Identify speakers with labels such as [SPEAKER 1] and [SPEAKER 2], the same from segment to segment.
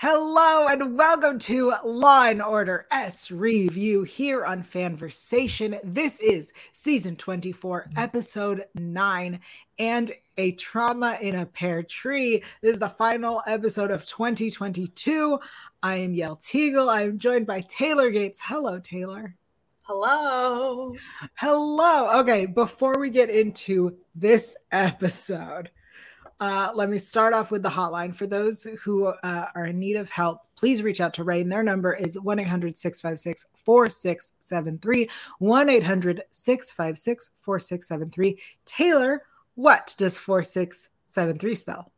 [SPEAKER 1] Hello and welcome to Law and Order S Review here on Fanversation. This is season 24, episode 9, and a trauma in a pear tree. This is the final episode of 2022. I am Yael Tygiel. I am joined by Taylor Gates. Hello, Taylor.
[SPEAKER 2] Hello.
[SPEAKER 1] Hello. Okay, before we get into this episode, uh, let me start off with the hotline. For those who uh, are in need of help, please reach out to RAINN. Their number is 1 800 656 4673. 1 800 656 4673. Taylor, what does 4673 spell?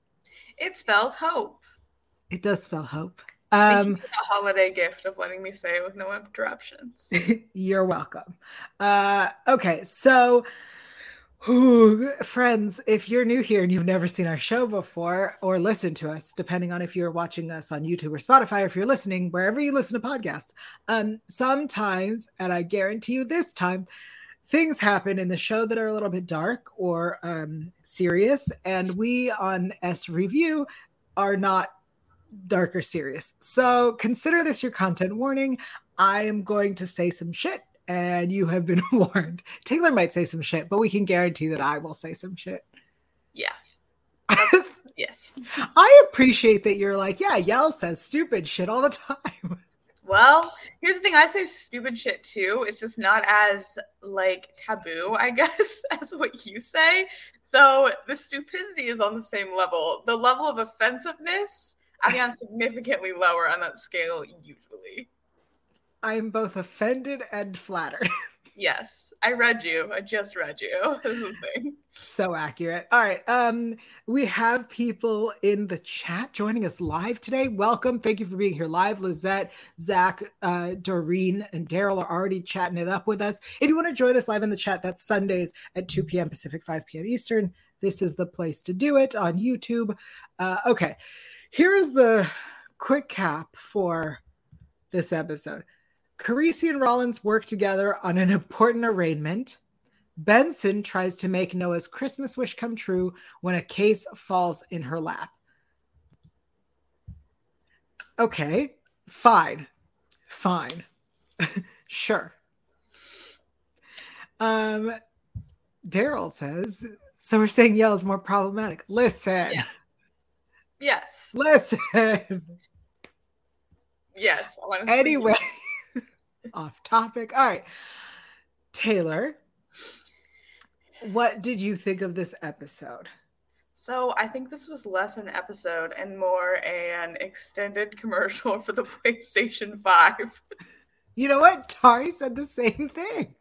[SPEAKER 2] It spells hope.
[SPEAKER 1] It does spell hope.
[SPEAKER 2] Um, a holiday gift of letting me say it with no interruptions.
[SPEAKER 1] you're welcome. Uh, okay, so friends, if you're new here and you've never seen our show before or listened to us, depending on if you're watching us on YouTube or Spotify, or if you're listening wherever you listen to podcasts, um, sometimes, and I guarantee you this time, things happen in the show that are a little bit dark or um, serious, and we on S Review are not dark or serious. So consider this your content warning. I am going to say some shit and you have been warned. Taylor might say some shit, but we can guarantee that I will say some shit.
[SPEAKER 2] Yeah. yes.
[SPEAKER 1] I appreciate that you're like, yeah, Yael says stupid shit all the time.
[SPEAKER 2] Well, here's the thing I say stupid shit too. It's just not as like taboo, I guess, as what you say. So the stupidity is on the same level. The level of offensiveness, I I'm significantly lower on that scale usually.
[SPEAKER 1] I'm both offended and flattered.
[SPEAKER 2] yes, I read you. I just read you.
[SPEAKER 1] so accurate. All right. Um, we have people in the chat joining us live today. Welcome. Thank you for being here live. Lizette, Zach, uh, Doreen, and Daryl are already chatting it up with us. If you want to join us live in the chat, that's Sundays at 2 p.m. Pacific, 5 p.m. Eastern. This is the place to do it on YouTube. Uh, okay. Here is the quick cap for this episode. Carisi and Rollins work together on an important arraignment. Benson tries to make Noah's Christmas wish come true when a case falls in her lap. Okay, fine. Fine. sure. Um Daryl says, so we're saying Yael is more problematic. Listen.
[SPEAKER 2] Yes. yes.
[SPEAKER 1] Listen.
[SPEAKER 2] Yes.
[SPEAKER 1] Anyway off topic. All right. Taylor, what did you think of this episode?
[SPEAKER 2] So I think this was less an episode and more an extended commercial for the PlayStation 5.
[SPEAKER 1] You know what? Tari said the same thing.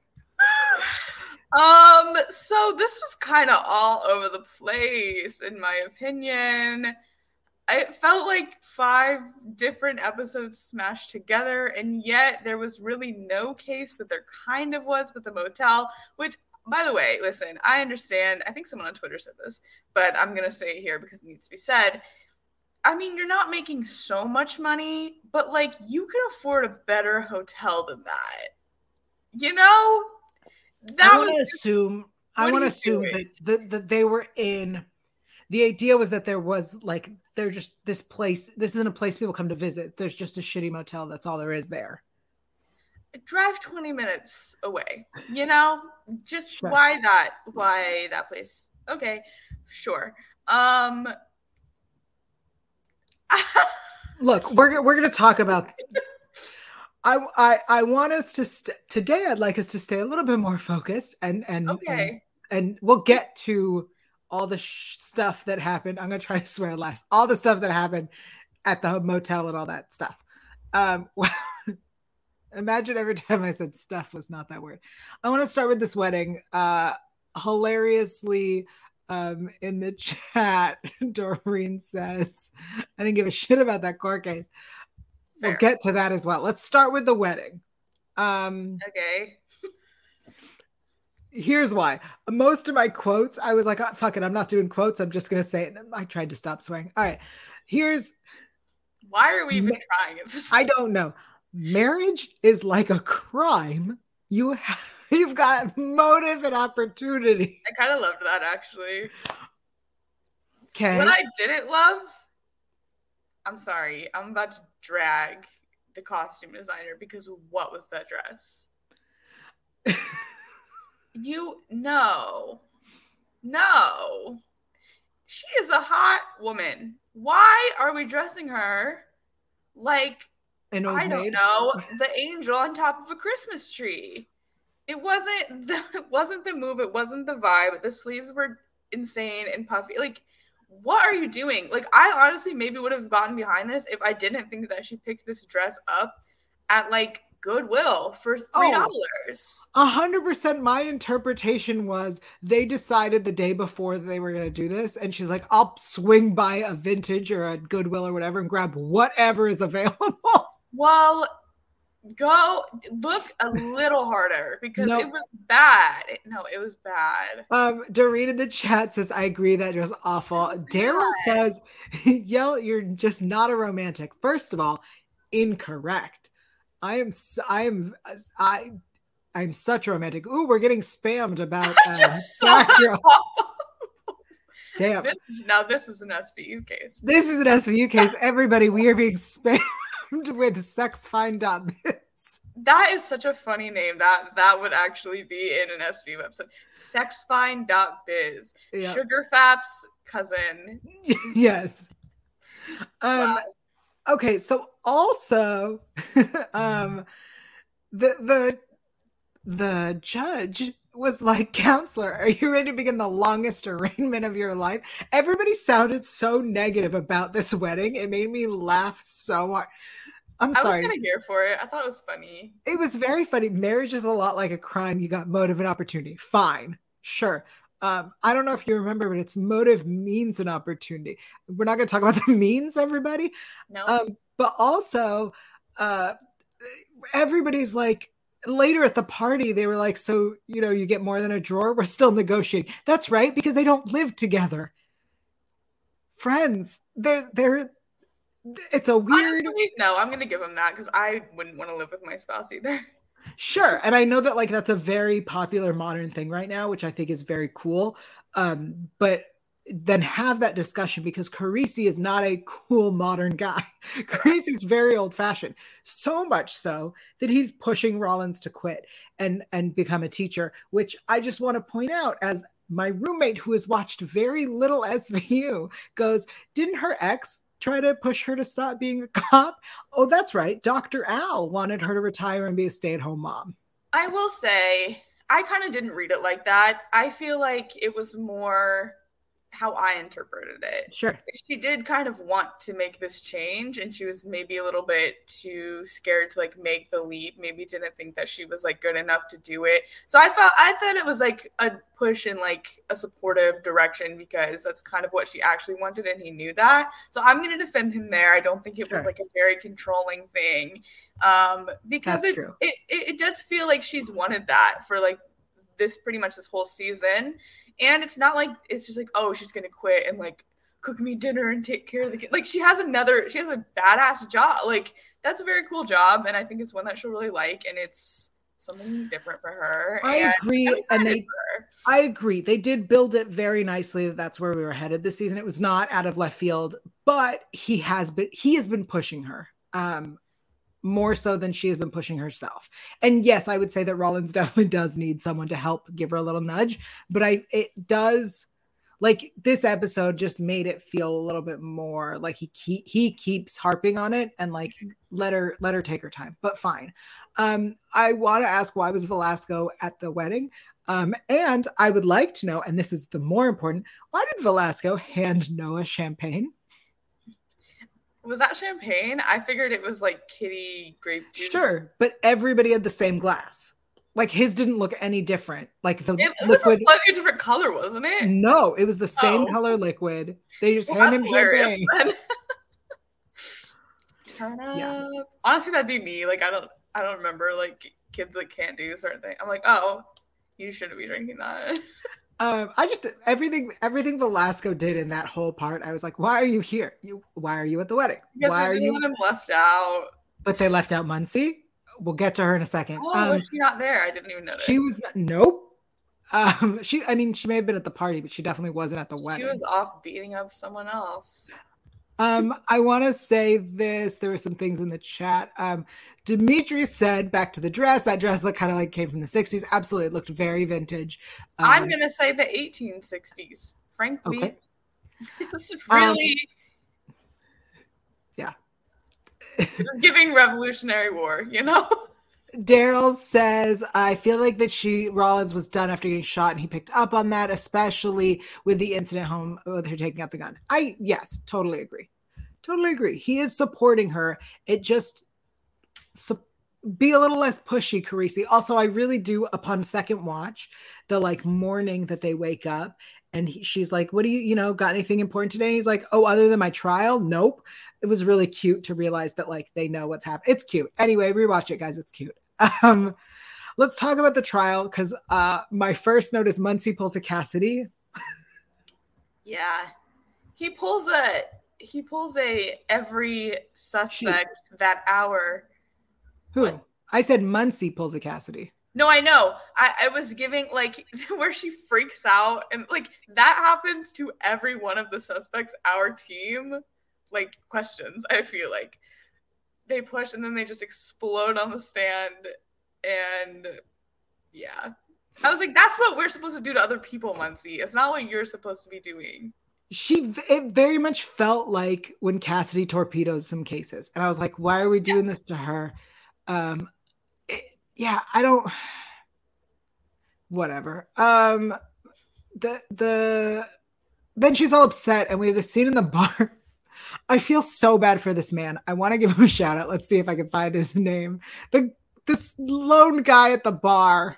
[SPEAKER 2] um, so this was kind of all over the place, in my opinion it felt like five different episodes smashed together, and yet there was really no case, but there kind of was with the motel, which by the way, listen, I understand. I think someone on Twitter said this, but I'm going to say it here because it needs to be said. I mean, you're not making so much money, but like you can afford a better hotel than that. You know?
[SPEAKER 1] That I want to assume I want to assume that, that that they were in the idea was that there was like they're just this place this isn't a place people come to visit there's just a shitty motel that's all there is there
[SPEAKER 2] drive 20 minutes away you know just sure. why that why that place okay sure um
[SPEAKER 1] look we're, we're gonna talk about I, I I want us to st- today. I'd like us to stay a little bit more focused and and
[SPEAKER 2] okay.
[SPEAKER 1] and, and we'll get to all the sh- stuff that happened. I'm gonna try to swear less. All the stuff that happened at the motel and all that stuff. Um, imagine every time I said stuff was not that word. I want to start with this wedding. Uh, hilariously, um, in the chat, Doreen says, "I didn't give a shit about that court case." Fair. We'll get to that as well. Let's start with the wedding. Um,
[SPEAKER 2] okay
[SPEAKER 1] here's why. Most of my quotes i was like oh, fuck it i'm not doing quotes i'm just gonna say it. I tried to stop swearing all right here's
[SPEAKER 2] why are we even ma- trying
[SPEAKER 1] i don't know. Marriage is like a crime. You have you've got motive and opportunity.
[SPEAKER 2] I kind of loved that actually.
[SPEAKER 1] Okay.
[SPEAKER 2] What i didn't love I'm sorry. I'm about to drag the costume designer because what was that dress? you know, No. She is a hot woman. Why are we dressing her like
[SPEAKER 1] An
[SPEAKER 2] I don't
[SPEAKER 1] maid?
[SPEAKER 2] know, the angel on top of a Christmas tree? It wasn't the it wasn't the move, it wasn't the vibe. The sleeves were insane and puffy. Like what are you doing? Like, I honestly maybe would have gotten behind this if I didn't think that she picked this dress up at like Goodwill for three dollars.
[SPEAKER 1] A hundred percent. My interpretation was they decided the day before they were gonna do this, and she's like, "I'll swing by a vintage or a Goodwill or whatever and grab whatever is available."
[SPEAKER 2] Well, go look a little harder because
[SPEAKER 1] No.
[SPEAKER 2] it was bad. No, it was bad.
[SPEAKER 1] Um, Doreen in the chat says, "I agree that was awful." Daryl says, "Yael, you're just not a romantic." First of all, incorrect. I am. I am I. I'm such a romantic. Ooh, we're getting spammed about.
[SPEAKER 2] I just saw
[SPEAKER 1] Black
[SPEAKER 2] that
[SPEAKER 1] Girl.
[SPEAKER 2] pop
[SPEAKER 1] Damn.
[SPEAKER 2] This now this is an SVU case.
[SPEAKER 1] This is an SVU case. Everybody, we are being spammed with sexfine.biz.
[SPEAKER 2] That is such a funny name. That that would actually be in an SVU website. Sexfine.biz.
[SPEAKER 1] Yeah.
[SPEAKER 2] Sugarfap's cousin.
[SPEAKER 1] yes. Um
[SPEAKER 2] Wow.
[SPEAKER 1] okay, so also um the the the judge was like, counselor, are you ready to begin the longest arraignment of your life? Everybody sounded so negative about this wedding. It made me laugh so hard. I'm
[SPEAKER 2] I
[SPEAKER 1] sorry.
[SPEAKER 2] was kind of here for it. I thought it was funny.
[SPEAKER 1] It was very funny. Marriage is a lot like a crime. You got motive and opportunity. Fine. Sure. Um, I don't know if you remember, but it's motive means an opportunity. We're not going to talk about the means, everybody.
[SPEAKER 2] No.
[SPEAKER 1] Um, but also, uh, everybody's like, later at the party, they were like, so, you know, you get more than a drawer. We're still negotiating. That's right, because they don't live together. Friends, they're, they're, it's a weird.
[SPEAKER 2] Honestly, no, I'm gonna give him that because I wouldn't want to live with my spouse either.
[SPEAKER 1] Sure. And I know that like that's a very popular modern thing right now, which I think is very cool. Um, but then have that discussion because Carisi is not a cool modern guy. Carisi's very old fashioned, so much so that he's pushing Rollins to quit and and become a teacher, which I just want to point out as my roommate who has watched very little SVU goes, didn't her ex try to push her to stop being a cop? Oh, that's right. Dr. Al wanted her to retire and be a stay at home mom.
[SPEAKER 2] I will say, I kind of didn't read it like that. I feel like it was more how I interpreted it.
[SPEAKER 1] Sure.
[SPEAKER 2] She did kind of want to make this change, and she was maybe a little bit too scared to like make the leap. Maybe didn't think that she was like good enough to do it. So I felt I thought it was like a push in like a supportive direction because that's kind of what she actually wanted, and he knew that. So I'm going to defend him there. I don't think it was like a very controlling thing, um, because it, it it it does feel like she's wanted that for like this pretty much this whole season. And it's not like it's just like, oh, she's gonna quit and like cook me dinner and take care of the kid. Like she has another, she has a badass job. Like that's a very cool job, and I think it's one that she'll really like, and it's something different for her.
[SPEAKER 1] I
[SPEAKER 2] and
[SPEAKER 1] agree, and they- I agree. They did build it very nicely that that's where we were headed this season. It was not out of left field, but he has been he has been pushing her. Um more so than she has been pushing herself. And yes, I would say that Rollins definitely does need someone to help give her a little nudge, but I it does like this episode just made it feel a little bit more like he keep, he keeps harping on it and like let her let her take her time. But fine. Um I want to ask why was Velasco at the wedding? Um, and I would like to know, and this is the more important, why did Velasco hand Noah champagne?
[SPEAKER 2] Was that champagne? I figured it was like kitty grape juice.
[SPEAKER 1] Sure, but everybody had the same glass. Like his didn't look any different. Like the
[SPEAKER 2] It, it was a
[SPEAKER 1] liquid.
[SPEAKER 2] slightly different color, wasn't it?
[SPEAKER 1] No, it was the same
[SPEAKER 2] Oh.
[SPEAKER 1] color liquid. They just
[SPEAKER 2] Well,
[SPEAKER 1] hand him champagne.
[SPEAKER 2] Turn up.
[SPEAKER 1] Yeah.
[SPEAKER 2] Honestly, that'd be me. Like I don't, I don't remember like kids that can't do certain things. I'm like, oh, you shouldn't be drinking that.
[SPEAKER 1] Um, I just everything everything Velasco did in that whole part. I was like, why are you here? You why are you at the wedding?
[SPEAKER 2] Because
[SPEAKER 1] why are you?
[SPEAKER 2] want him left out.
[SPEAKER 1] But they left out Muncie. We'll get to her in a second.
[SPEAKER 2] Oh,
[SPEAKER 1] Um,
[SPEAKER 2] was she not there? I didn't even notice.
[SPEAKER 1] She was nope. Um, she I mean she may have been at the party, but she definitely wasn't at the wedding.
[SPEAKER 2] She was off beating up someone else.
[SPEAKER 1] Um, I want to say this. There were some things in the chat. Um, Dimitri said back to the dress. That dress looked kind of like came from the 60s. Absolutely. It looked very vintage.
[SPEAKER 2] Um, I'm going to say the 1860s, frankly. Okay. it's um, really.
[SPEAKER 1] Yeah.
[SPEAKER 2] it's giving Revolutionary War, you know?
[SPEAKER 1] Daryl says, I feel like that she Rollins was done after getting shot, and he picked up on that, especially with the incident home with her taking out the gun. I yes, totally agree. Totally agree. He is supporting her. It just su- be a little less pushy, Carisi. Also, I really do, upon second watch, the like morning that they wake up and he, she's like, What do you, you know, got anything important today? And he's like, Oh, other than my trial? Nope. It was really cute to realize that like they know what's happening. It's cute. Anyway, rewatch it, guys. It's cute. Um, let's talk about the trial because uh, my first note is Muncie pulls a Cassidy.
[SPEAKER 2] yeah, he pulls a he pulls a every suspect she, that hour.
[SPEAKER 1] Who? What? I said Muncie pulls a Cassidy.
[SPEAKER 2] No, I know. I, I was giving like where she freaks out and like that happens to every one of the suspects, our team, like questions, I feel like. They push and then they just explode on the stand and yeah. I was like that's what we're supposed to do to other people muncie. It's not what you're supposed to be doing.
[SPEAKER 1] She it very much felt like when cassidy torpedoes some cases. And i was like why are we doing yeah. this to her? Um it, yeah i don't whatever. Um the the then she's all upset and we have the scene in the bar I feel so bad for this man. I want to give him a shout out. Let's see if I can find his name. The this lone guy at the bar.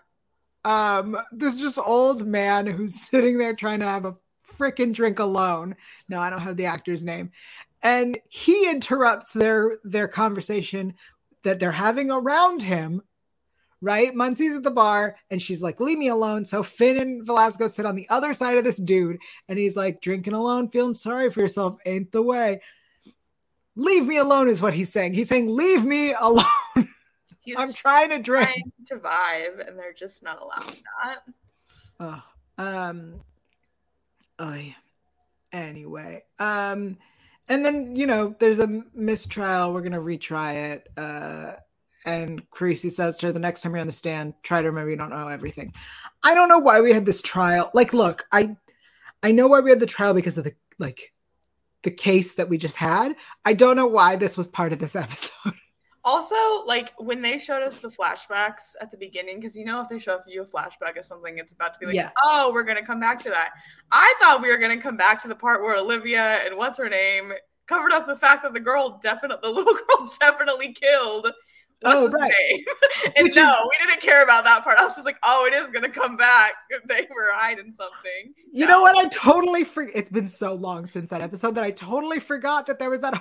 [SPEAKER 1] Um, this just old man who's sitting there trying to have a freaking drink alone. No, I don't have the actor's name. And he interrupts their their conversation that they're having around him right? Muncie's at the bar and she's like, leave me alone. So Finn and Velasco sit on the other side of this dude and he's like, drinking alone, feeling sorry for yourself ain't the way. Leave me alone is what he's saying. He's saying, leave me alone. I'm trying to drink. Trying
[SPEAKER 2] to vibe and they're just not allowing that.
[SPEAKER 1] Oh, um, oh, yeah. Anyway, um, and then you know, there's a mistrial. We're gonna retry it. Uh, and Carisi says to her, the next time you're on the stand, try to remember you don't know everything. I don't know why we had this trial. Like, look, I I know why we had the trial because of the like the case that we just had. I don't know why this was part of this episode.
[SPEAKER 2] Also, like when they showed us the flashbacks at the beginning, because you know if they show you a flashback of something, it's about to be like, yeah. oh, we're gonna come back to that. I thought we were gonna come back to the part where Olivia and what's her name covered up the fact that the girl definitely the little girl definitely killed What's oh, right. and Which no, is, we didn't care about that part. I was just like, oh, it is gonna come back. They were hiding something.
[SPEAKER 1] You know what? I totally forget. It's been so long since that episode that I totally forgot that there was that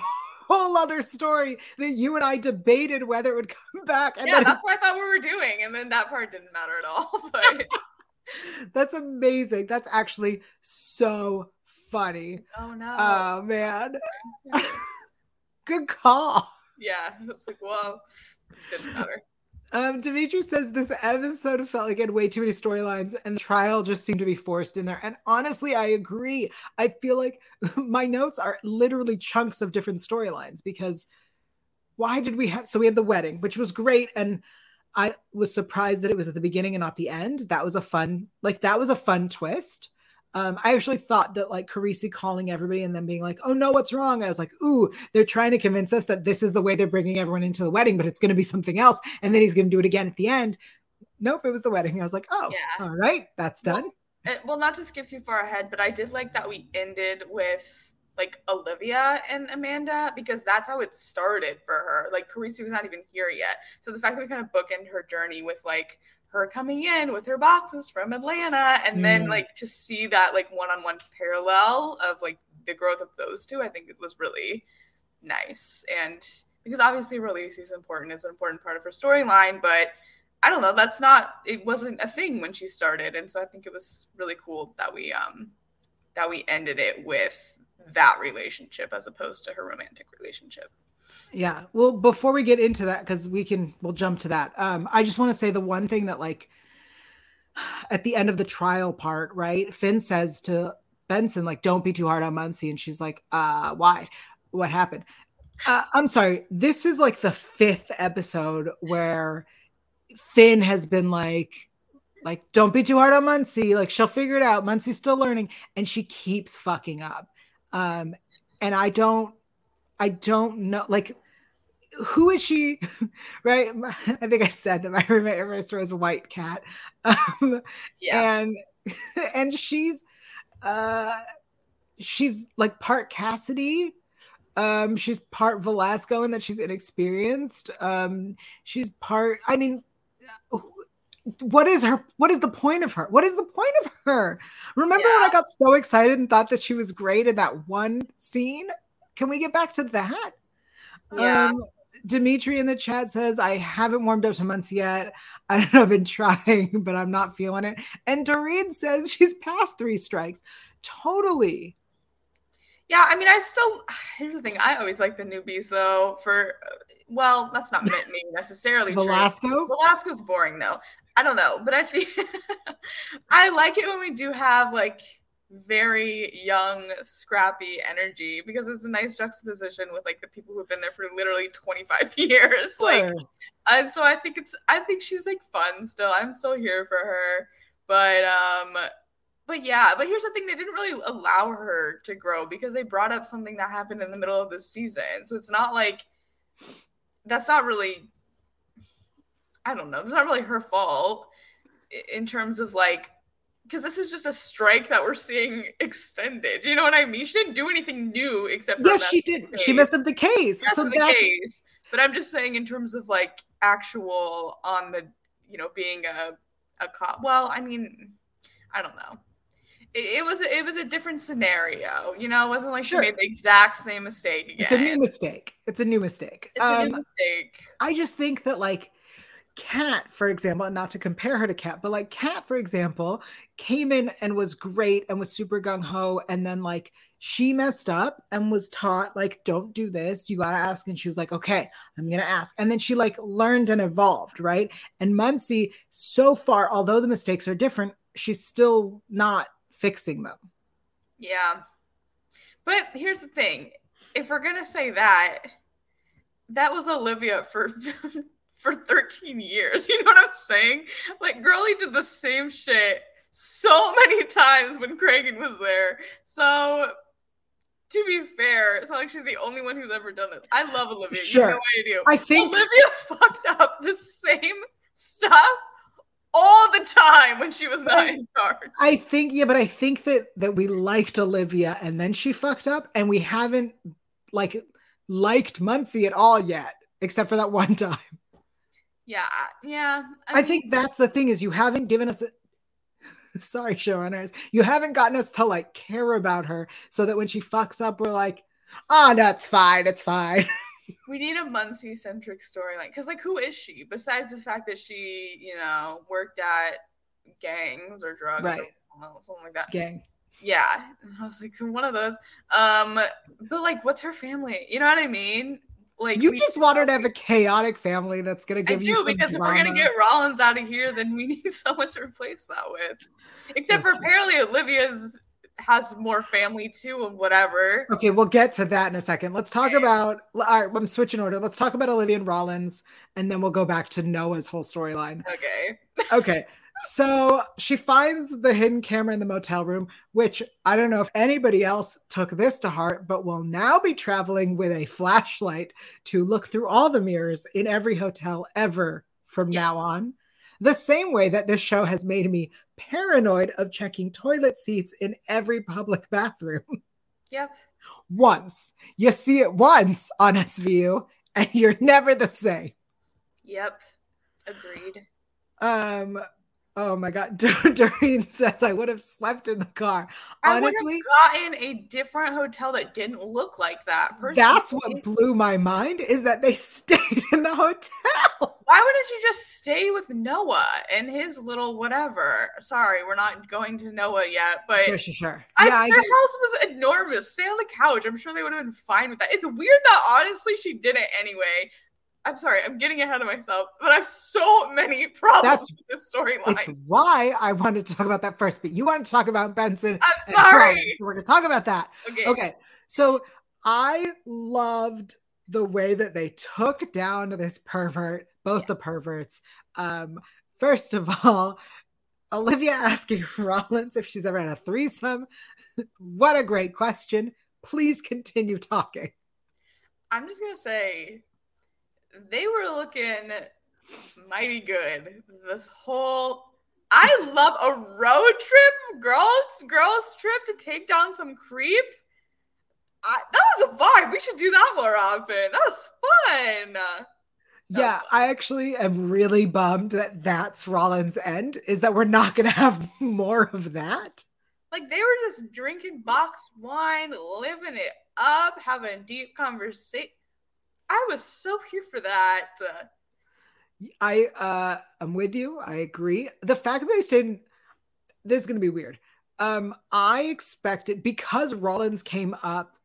[SPEAKER 1] whole other story that you and I debated whether it would come back.
[SPEAKER 2] And yeah, that's what I thought we were doing, and then that part didn't matter at all. But
[SPEAKER 1] that's amazing. That's actually so funny.
[SPEAKER 2] Oh no!
[SPEAKER 1] Oh man! Good call.
[SPEAKER 2] Yeah, it's like whoa didn't matter.
[SPEAKER 1] Um, Dimitri says this episode felt like it had way too many storylines, and the trial just seemed to be forced in there. And honestly, I agree. I feel like my notes are literally chunks of different storylines because why did we have? So we had the wedding, which was great, and I was surprised that it was at the beginning and not the end. That was a fun, like that was a fun twist. Um, I actually thought that like Carisi calling everybody and then being like, "Oh no, what's wrong?" I was like, "Ooh, they're trying to convince us that this is the way they're bringing everyone into the wedding, but it's going to be something else." And then he's going to do it again at the end. Nope, it was the wedding. I was like, "Oh, yeah. all right, that's done."
[SPEAKER 2] Well, well, not to skip too far ahead, but I did like that we ended with like Olivia and Amanda because that's how it started for her. Like Carisi was not even here yet, so the fact that we kind of bookend her journey with like her coming in with her boxes from Atlanta and mm. then like to see that like one-on-one parallel of like the growth of those two I think it was really nice and because obviously release is important it's an important part of her storyline but I don't know that's not it wasn't a thing when she started and so I think it was really cool that we um that we ended it with that relationship as opposed to her romantic relationship
[SPEAKER 1] yeah. Well, before we get into that, because we can, we'll jump to that. Um, I just want to say the one thing that, like, at the end of the trial part, right? Finn says to Benson, like, don't be too hard on Muncie. And she's like, uh, why? what happened. Uh, I'm sorry. This is like the fifth episode where Finn has been like, like, don't be too hard on Muncie. Like, she'll figure it out. Muncie's still learning, and she keeps fucking up. Um, and I don't, I don't know. Like, who is she? right? I think I said that my roommate Marissa was a white cat. Um, yeah. And and she's uh she's like part Cassidy. Um, she's part Velasco and that she's inexperienced. Um, she's part, I mean, what is her what is the point of her what is the point of her remember yeah. when i got so excited and thought that she was great in that one scene can we get back to that yeah um, Dimitri in the chat says, I haven't warmed up to Muncie yet. I don't know, I've been trying, but I'm not feeling it. And Doreen says she's past three strikes. Totally.
[SPEAKER 2] Yeah, I mean, I still, here's the thing. I always like the newbies, though, for, well, that's not meant me necessarily.
[SPEAKER 1] Velasco? True.
[SPEAKER 2] Velasco's boring, though. I don't know, but I feel, I like it when we do have, like, very young, scrappy energy because it's a nice juxtaposition with like the people who've been there for literally 25 years. Like, and so I think it's, I think she's like fun still. I'm still here for her, but um, but yeah, but here's the thing: they didn't really allow her to grow because they brought up something that happened in the middle of the season. So it's not like that's not really, I don't know, it's not really her fault in terms of like because this is just a strike that we're seeing extended. You know what I mean? She didn't do anything new except
[SPEAKER 1] yes, she did. She messed up the case.
[SPEAKER 2] so the case. But I'm just saying, in terms of like actual on the, you know, being a a cop. Well, I mean, I don't know. It, it was it was a different scenario. You know, it wasn't like sure. she made the exact same mistake again.
[SPEAKER 1] It's a new mistake. It's a new mistake.
[SPEAKER 2] It's um, a new mistake.
[SPEAKER 1] I just think that like Kat, for example, and not to compare her to Kat, but like Kat, for example, came in and was great and was super gung ho. And then like she messed up and was taught, like, don't do this. You got to ask. And she was like, okay, I'm to ask. And then she like learned and evolved. Right. And Muncie, so far, although the mistakes are different, she's still not fixing them.
[SPEAKER 2] Yeah. But here's the thing if we're to say that, that was Olivia for for 13 years. You know what I'm saying? Like, Girlie did the same shit so many times when Cragen was there. So, to be fair, it's not like she's the only one who's ever done this. I love Olivia. Sure. You know I do.
[SPEAKER 1] I think
[SPEAKER 2] Olivia fucked up the same stuff all the time when she was not in charge.
[SPEAKER 1] I think, yeah, but I think that that we liked Olivia and then she fucked up, and we haven't like liked Muncie at all yet, except for that one time.
[SPEAKER 2] Yeah, yeah.
[SPEAKER 1] I, I think that's the thing is you haven't given us. A, sorry, showrunners, you haven't gotten us to like care about her, so that when she fucks up, we're like, oh, no, fine, it's fine.
[SPEAKER 2] we need a Muncie centric storyline because, like, who is she besides the fact that she, you know, worked at gangs or drugs,
[SPEAKER 1] right?
[SPEAKER 2] Or something like that.
[SPEAKER 1] Gang.
[SPEAKER 2] Yeah, and I was like one of those. Um, but like, what's her family? You know what I mean? Like
[SPEAKER 1] you just wanted to have a chaotic family that's gonna give I you do,
[SPEAKER 2] because
[SPEAKER 1] drama.
[SPEAKER 2] if we're gonna get Rollins out of here, then we need someone to replace that with. Except that's for true. apparently Olivia's has more family too and whatever.
[SPEAKER 1] Okay, we'll get to that in a second. Let's talk okay. about all right, I'm switching order. Let's talk about Olivia and Rollins and then we'll go back to Noah's whole storyline.
[SPEAKER 2] Okay.
[SPEAKER 1] okay. So she finds the hidden camera in the motel room, which I don't know if anybody else took this to heart, but will now be traveling with a flashlight to look through all the mirrors in every hotel ever from yeah. now on. The same way that this show has made me paranoid of checking toilet seats in every public bathroom.
[SPEAKER 2] Yep.
[SPEAKER 1] Once. You see it once on SVU, and you're never the same.
[SPEAKER 2] Yep. Agreed.
[SPEAKER 1] Um, Oh my god, Doreen says I would have slept in the car. Honestly, I would
[SPEAKER 2] have gotten a different hotel that didn't look like that.
[SPEAKER 1] That's what blew my mind is that they stayed in the hotel.
[SPEAKER 2] Why wouldn't you just stay with Noah and his little whatever? Sorry, we're not going to Noah yet, but
[SPEAKER 1] sure, sure, sure.
[SPEAKER 2] I, yeah, their house was enormous. Stay on the couch. I'm sure they would have been fine with that. It's weird that honestly she did it anyway I'm sorry, I'm getting ahead of myself, but I have so many problems That's, with this storyline.
[SPEAKER 1] It's why I wanted to talk about that first, but you wanted to talk about Benson.
[SPEAKER 2] I'm sorry.
[SPEAKER 1] We're going to talk about that.
[SPEAKER 2] Okay.
[SPEAKER 1] Okay. So I loved the way that they took down this pervert, both the perverts. Um, first of all, Olivia asking Rollins if she's ever had a threesome. what a great question. Please continue talking.
[SPEAKER 2] I'm just gonna say they were looking mighty good. This whole I love a road trip, girls, girls trip to take down some creep. I, that was a vibe. We should do that more often. That was fun. That
[SPEAKER 1] yeah, was fun. I actually am really bummed that that's Rollins' end. Is that we're not going to have more of that?
[SPEAKER 2] Like they were just drinking box wine, living it up, having deep conversation. I was so here for that.
[SPEAKER 1] I uh I'm with you. I agree. The fact that they stayed this is gonna be weird. Um, I expected because Rollins came up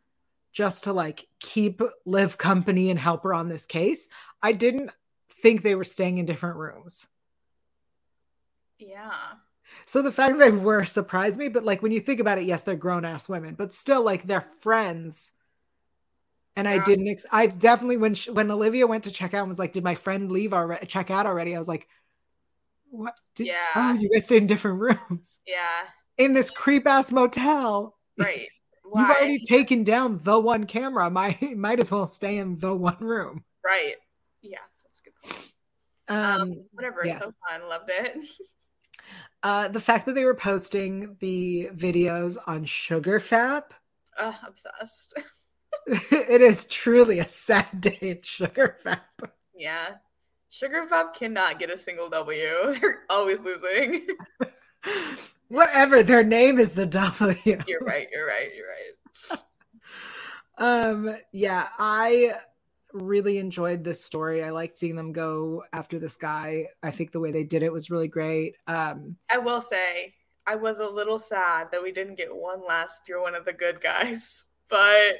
[SPEAKER 1] just to like keep Liv company and help her on this case. I didn't think they were staying in different rooms.
[SPEAKER 2] Yeah.
[SPEAKER 1] So the fact that they were surprised me, but like when you think about it, yes, they're grown ass women, but still like they're friends. And. I didn't. Ex- I definitely when she, when Olivia went to check out and was like, "Did my friend leave already? Check out already?" I was like, "What? Did, yeah. Oh, you guys stayed in different rooms.
[SPEAKER 2] Yeah.
[SPEAKER 1] In this creep ass motel.
[SPEAKER 2] Right.
[SPEAKER 1] Why? You've already taken down the one camera. Might might as well stay in the one room.
[SPEAKER 2] Right. Yeah, that's good. Um, um whatever. Yes. So fun. Loved it.
[SPEAKER 1] Uh, the fact that they were posting the videos on Sugar Fap.
[SPEAKER 2] Uh, obsessed.
[SPEAKER 1] it is truly a sad day at Sugar Fap.
[SPEAKER 2] Yeah. Sugar Fap cannot get a single W. They're always losing.
[SPEAKER 1] Whatever, their name is the W.
[SPEAKER 2] You're right, you're right, you're right.
[SPEAKER 1] um, yeah, I really enjoyed this story. I liked seeing them go after this guy. I think the way they did it was really great. Um,
[SPEAKER 2] I will say, I was a little sad that we didn't get one last "You're one of the good guys," but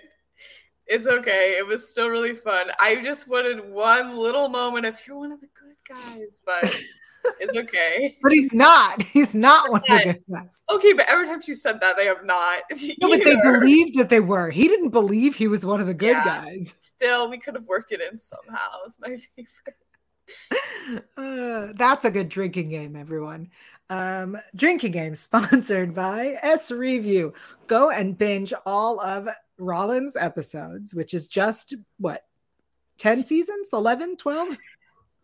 [SPEAKER 2] it's okay. It was still really fun. I just wanted one little moment if "You're one of the good guys," but it's okay.
[SPEAKER 1] But he's not. He's not one of the good guys.
[SPEAKER 2] Okay, but every time she said that, they have not.
[SPEAKER 1] No, but they believed that they were. He didn't believe he was one of the good yeah. guys.
[SPEAKER 2] Still, we could have worked it in somehow. It's my favorite.
[SPEAKER 1] Uh, that's a good drinking game, everyone. Um, drinking game sponsored by S Review. Go and binge all of Rollins episodes, which is just what 10 seasons, 11, 12?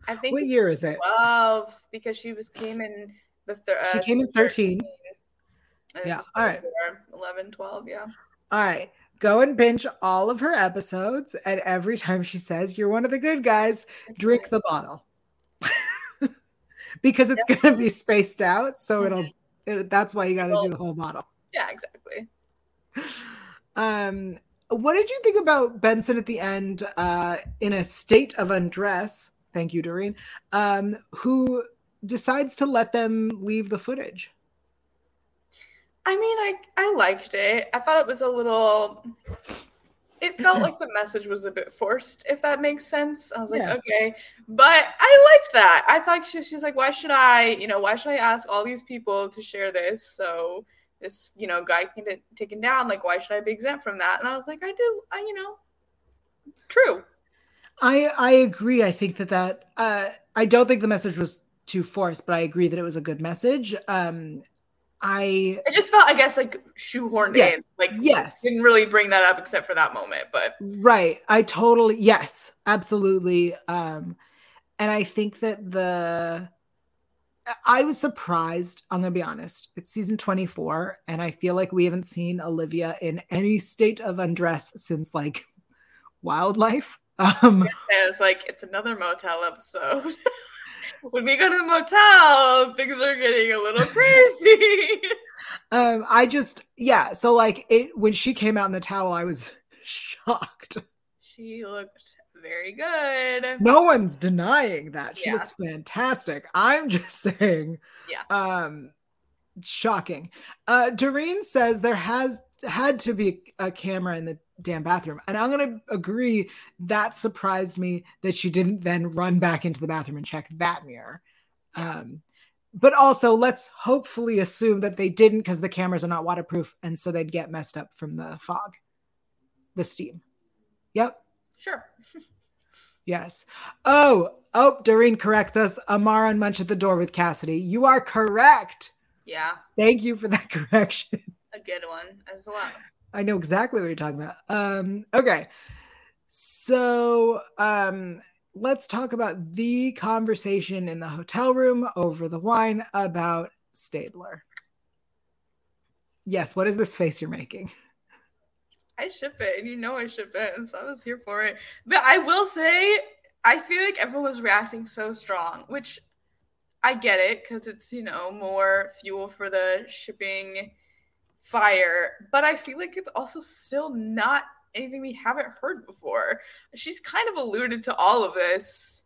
[SPEAKER 2] I think
[SPEAKER 1] what year is it?
[SPEAKER 2] 12 because she was came in the thir-
[SPEAKER 1] She uh, came in 13.
[SPEAKER 2] Yeah. All right. 11, 12, yeah.
[SPEAKER 1] All right. Go and binge all of her episodes and every time she says you're one of the good guys, drink the bottle. because it's yep. going to be spaced out, so mm-hmm. it'll it, that's why you got to well, do the whole bottle.
[SPEAKER 2] Yeah, exactly.
[SPEAKER 1] Um what did you think about Benson at the end uh in a state of undress thank you, Doreen, um, who decides to let them leave the footage.
[SPEAKER 2] I mean, I I liked it. I thought it was a little. It felt like the message was a bit forced, if that makes sense. I was like, yeah. okay, but I liked that. I thought she, she's like, why should I, you know, why should I ask all these people to share this so this, you know, guy can get taken down? Like, why should I be exempt from that? And I was like, I do, I, you know, true.
[SPEAKER 1] I I agree. I think that that uh, I don't think the message was too forced, but I agree that it was a good message. Um, I
[SPEAKER 2] I just felt, I guess, like shoehorned yeah, in. Like,
[SPEAKER 1] yes,
[SPEAKER 2] didn't really bring that up except for that moment. But
[SPEAKER 1] right, I totally yes, absolutely. Um, and I think that the I was surprised. I'm gonna be honest. It's season 24, and I feel like we haven't seen Olivia in any state of undress since like Wildlife. Um,
[SPEAKER 2] it's like it's another motel episode. when we go to the motel, things are getting a little crazy.
[SPEAKER 1] um, I just yeah. So like it when she came out in the towel, I was shocked.
[SPEAKER 2] She looked very good.
[SPEAKER 1] No one's denying that. She yeah. looks fantastic. I'm just saying.
[SPEAKER 2] Yeah.
[SPEAKER 1] Um, shocking. Uh, Doreen says there has had to be a camera in the damn bathroom. And I'm going to agree that surprised me that she didn't then run back into the bathroom and check that mirror. Um, but also, let's hopefully assume that they didn't because the cameras are not waterproof and so they'd get messed up from the fog. the steam. Yep.
[SPEAKER 2] Sure.
[SPEAKER 1] yes. Oh, oh, Doreen corrects us. Amaro and Munch at the door with Cassidy. You are correct.
[SPEAKER 2] Yeah.
[SPEAKER 1] Thank you for that correction.
[SPEAKER 2] A good one as well.
[SPEAKER 1] I know exactly what you're talking about. Um, okay. So um let's talk about the conversation in the hotel room over the wine about Stabler. Yes, what is this face you're making?
[SPEAKER 2] I ship it, and you know I ship it, and so I was here for it. But I will say, I feel like everyone was reacting so strong, which I get it because it's you know more fuel for the shipping fire. But I feel like it's also still not anything we haven't heard before. She's kind of alluded to all of this.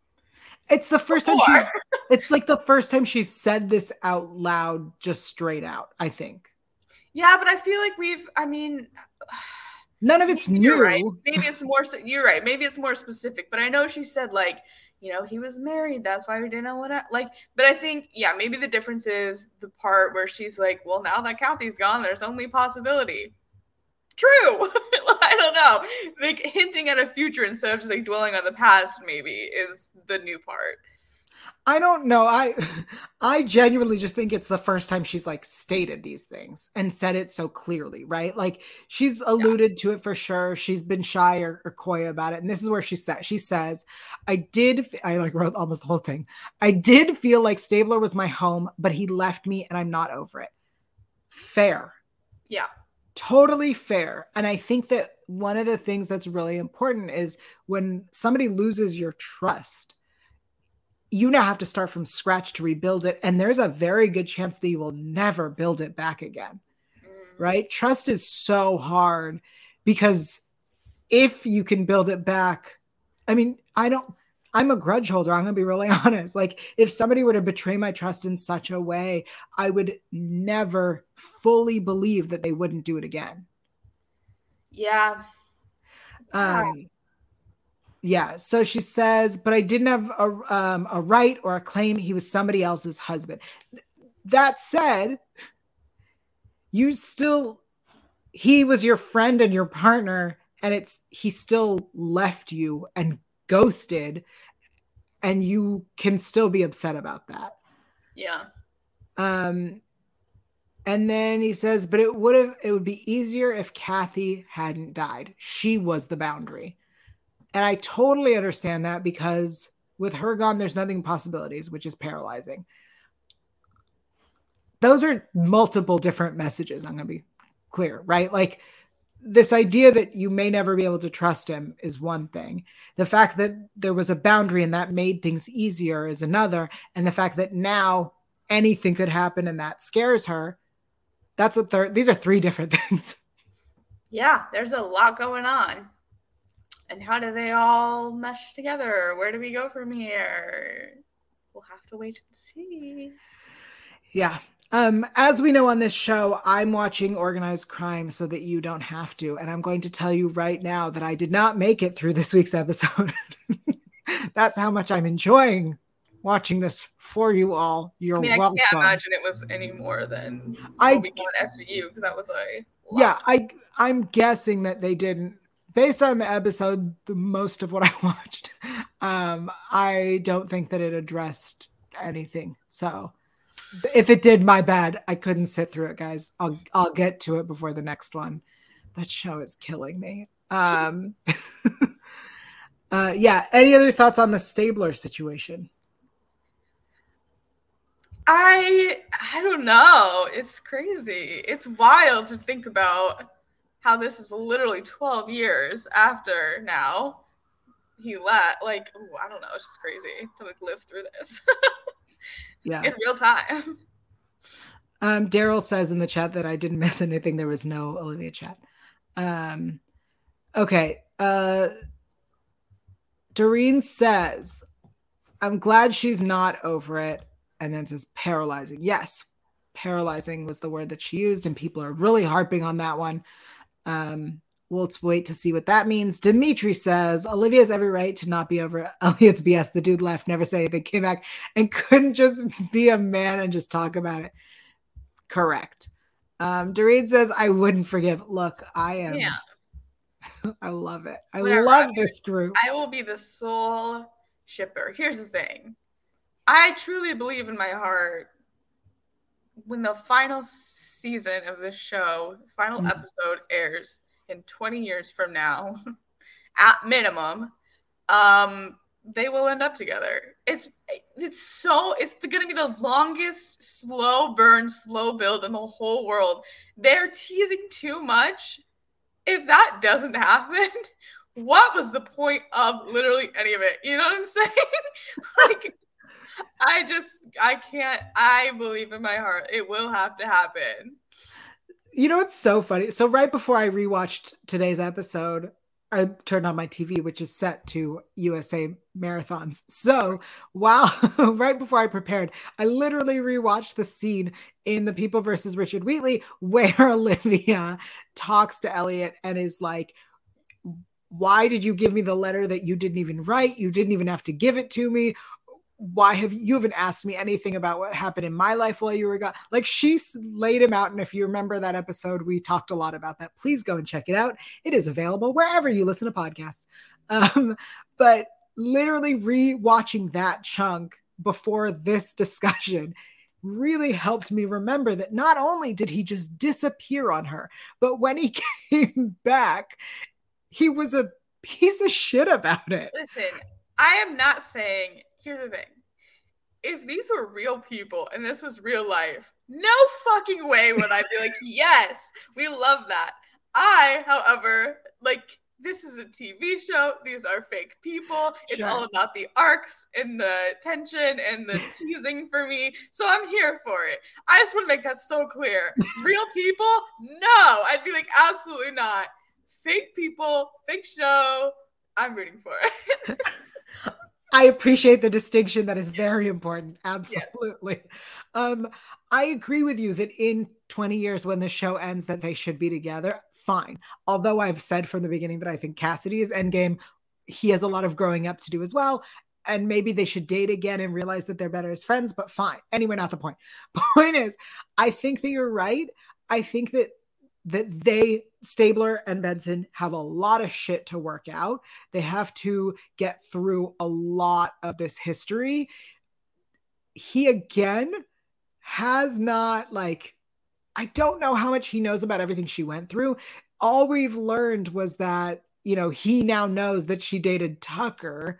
[SPEAKER 1] It's the first before. time she's it's like the first time she's said this out loud just straight out, I think.
[SPEAKER 2] Yeah, but I feel like we've I mean
[SPEAKER 1] none of it's new.
[SPEAKER 2] Right. Maybe it's more you're right. Maybe it's more specific, but I know she said like you know, he was married. That's why we didn't want to like. But I think, yeah, maybe the difference is the part where she's like, well, now that Kathy's gone, there's only possibility true. I don't know. Like hinting at a future instead of just like dwelling on the past, maybe is the new part.
[SPEAKER 1] I don't know. I I genuinely just think it's the first time she's like stated these things and said it so clearly, right? Like she's alluded yeah. to it for sure. She's been shy or, or, coy about it. And this is where she said she says, I did I like wrote almost the whole thing. I did feel like Stabler was my home, but he left me and I'm not over it. Fair.
[SPEAKER 2] Yeah
[SPEAKER 1] totally fair. And I think that one of the things that's really important is when somebody loses your trust, you now have to start from scratch to rebuild it. And there's a very good chance that you will never build it back again. Mm. Right? Trust is so hard because if you can build it back, I mean, I don't I'm a grudge holder. I'm going to be really honest. Like, if somebody were to betray my trust in such a way, I would never fully believe that they wouldn't do it again.
[SPEAKER 2] Yeah.
[SPEAKER 1] Um, yeah. So she says, but I didn't have a, um, a right or a claim. He was somebody else's husband. That said, you still, he was your friend and your partner, and it's, he still left you and ghosted and you can still be upset about that.
[SPEAKER 2] Yeah.
[SPEAKER 1] Um and then he says, but it would have it would be easier if Kathy hadn't died. She was the boundary. And I totally understand that because with her gone, there's nothing possibilities, which is paralyzing. Those are multiple different messages. I'm gonna be clear, right? Like this idea that you may never be able to trust him is one thing. The fact that there was a boundary and that made things easier is another. And the fact that now anything could happen and that scares her, that's a third. These are three different things.
[SPEAKER 2] Yeah, there's a lot going on. And how do they all mesh together? Where do we go from here? We'll have to wait and see.
[SPEAKER 1] Yeah, um, as we know on this show, I'm watching organized crime so that you don't have to. And I'm going to tell you right now that I did not make it through this week's episode. That's how much I'm enjoying watching this for you all. You're I mean, welcome. I can't
[SPEAKER 2] imagine it was any more than I we got SVU because that was a
[SPEAKER 1] yeah. I I'm guessing that they didn't. Based on the episode, the most of what I watched, um, I don't think that it addressed anything. So if it did, my bad. I couldn't sit through it, guys. I'll I'll get to it before the next one. That show is killing me. Um, uh, yeah. Any other thoughts on the Stabler situation?
[SPEAKER 2] I I don't know. It's crazy. It's wild to think about how this is literally 12 years after now he left. Like, ooh, I don't know. It's just crazy to like live through this.
[SPEAKER 1] yeah
[SPEAKER 2] in real time
[SPEAKER 1] um daryl says in the chat that i didn't miss anything there was no olivia chat um okay uh doreen says i'm glad she's not over it and then says paralyzing yes paralyzing was the word that she used and people are really harping on that one um We'll wait to see what that means. Dimitri says Olivia has every right to not be over Elliot's BS. The dude left, never said anything, came back, and couldn't just be a man and just talk about it. Correct. Um, Doreen says, I wouldn't forgive. Look, I am.
[SPEAKER 2] Yeah.
[SPEAKER 1] I love it. I Whatever. love this group.
[SPEAKER 2] I will be the sole shipper. Here's the thing. I truly believe in my heart when the final season of the show, final mm. episode airs in 20 years from now, at minimum, um, they will end up together. It's it's so it's going to be the longest slow burn, slow build in the whole world. They're teasing too much. If that doesn't happen, what was the point of literally any of it? You know what I'm saying? like I just I can't I believe in my heart it will have to happen.
[SPEAKER 1] You know it's so funny. So right before I rewatched today's episode, I turned on my TV, which is set to USA marathons. So while right before I prepared, I literally rewatched the scene in The People versus Richard Wheatley where Olivia talks to Elliot and is like, why did you give me the letter that you didn't even write? You didn't even have to give it to me why have you, haven't asked me anything about what happened in my life while you were gone? Like she laid him out. And if you remember that episode, we talked a lot about that. Please go and check it out. It is available wherever you listen to podcasts. Um, but literally re-watching that chunk before this discussion really helped me remember that not only did he just disappear on her, but when he came back, he was a piece of shit about it.
[SPEAKER 2] Listen, I am not saying here's the thing if these were real people and this was real life, no fucking way would I be like, yes, we love that. I, however, like, this is a TV show. These are fake people. It's sure. all about the arcs and the tension and the teasing for me. So I'm here for it. I just want to make that so clear. Real people? No. I'd be like, absolutely not. Fake people, fake show. I'm rooting for it.
[SPEAKER 1] I appreciate the distinction. That is very important. Absolutely. Yes. Um, I agree with you that in 20 years, when the show ends, that they should be together. Fine. Although I've said from the beginning that I think Cassidy is endgame. He has a lot of growing up to do as well. And maybe they should date again and realize that they're better as friends, but fine. Anyway, not the point. Point is, I think that you're right. I think that that they Stabler and Benson have a lot of shit to work out. They have to get through a lot of this history. He again has not like I don't know how much he knows about everything she went through. All we've learned was that, you know, he now knows that she dated Tucker.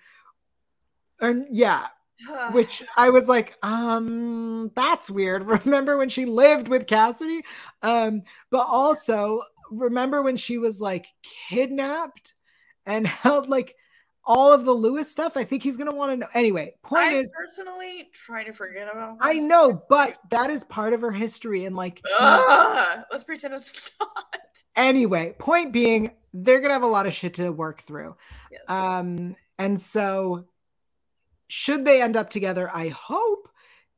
[SPEAKER 1] And yeah, which I was like, um, that's weird. Remember when she lived with Cassidy? Um, but also remember when she was like kidnapped and held like all of the Lewis stuff? I think he's gonna want to know. Anyway, point
[SPEAKER 2] I'm
[SPEAKER 1] is
[SPEAKER 2] personally trying to forget about
[SPEAKER 1] I know, but that is part of her history, and like
[SPEAKER 2] let's pretend it's not.
[SPEAKER 1] Anyway, point being, they're gonna have a lot of shit to work through. Yes. Um, and so should they end up together, I hope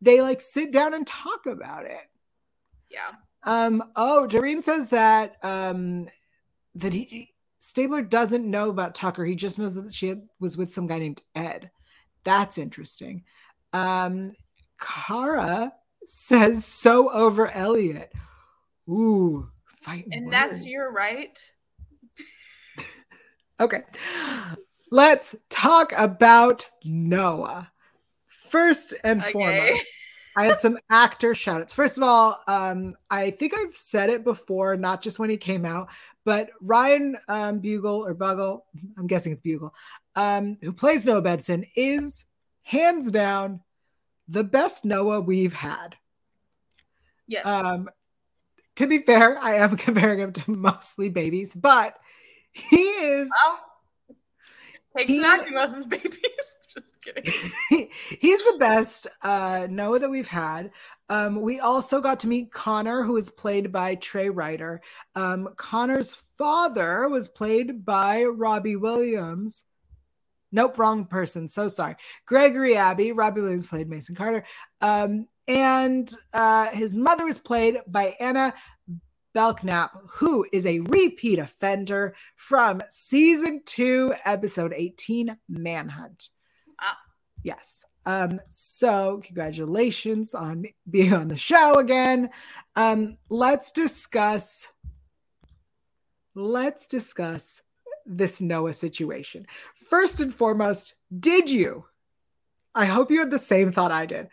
[SPEAKER 1] they like sit down and talk about it.
[SPEAKER 2] Yeah.
[SPEAKER 1] Um, oh, Doreen says that um that he Stabler doesn't know about Tucker. He just knows that she had, was with some guy named Ed. That's interesting. Um, Kara says so over Elliot. Ooh, fighting.
[SPEAKER 2] And word. that's your right.
[SPEAKER 1] okay. Let's talk about Noah. First and okay. foremost, I have some actor shoutouts. First of all, um, I think I've said it before, not just when he came out, but Ryan um, Bugle or Bugle, I'm guessing it's Bugle, um, who plays Noah Benson, is hands down the best Noah we've had.
[SPEAKER 2] Yes.
[SPEAKER 1] Um, to be fair, I am comparing him to mostly babies, but he is.
[SPEAKER 2] Takes he, acting lessons, babies. Just kidding.
[SPEAKER 1] he's the best uh, Noah that we've had. Um, we also got to meet Connor, who was played by Trey Ryder. Um, Connor's father was played by Robbie Williams. Nope, wrong person. So sorry. Gregory Abbey. Robbie Williams played Mason Carter. Um, and uh, his mother was played by Anna Belknap, who is a repeat offender from season two, episode 18, Manhunt.
[SPEAKER 2] Wow.
[SPEAKER 1] Yes. Um, so congratulations on being on the show again. Um, let's discuss let's discuss this Noah situation. First and foremost, did you? I hope you had the same thought I did.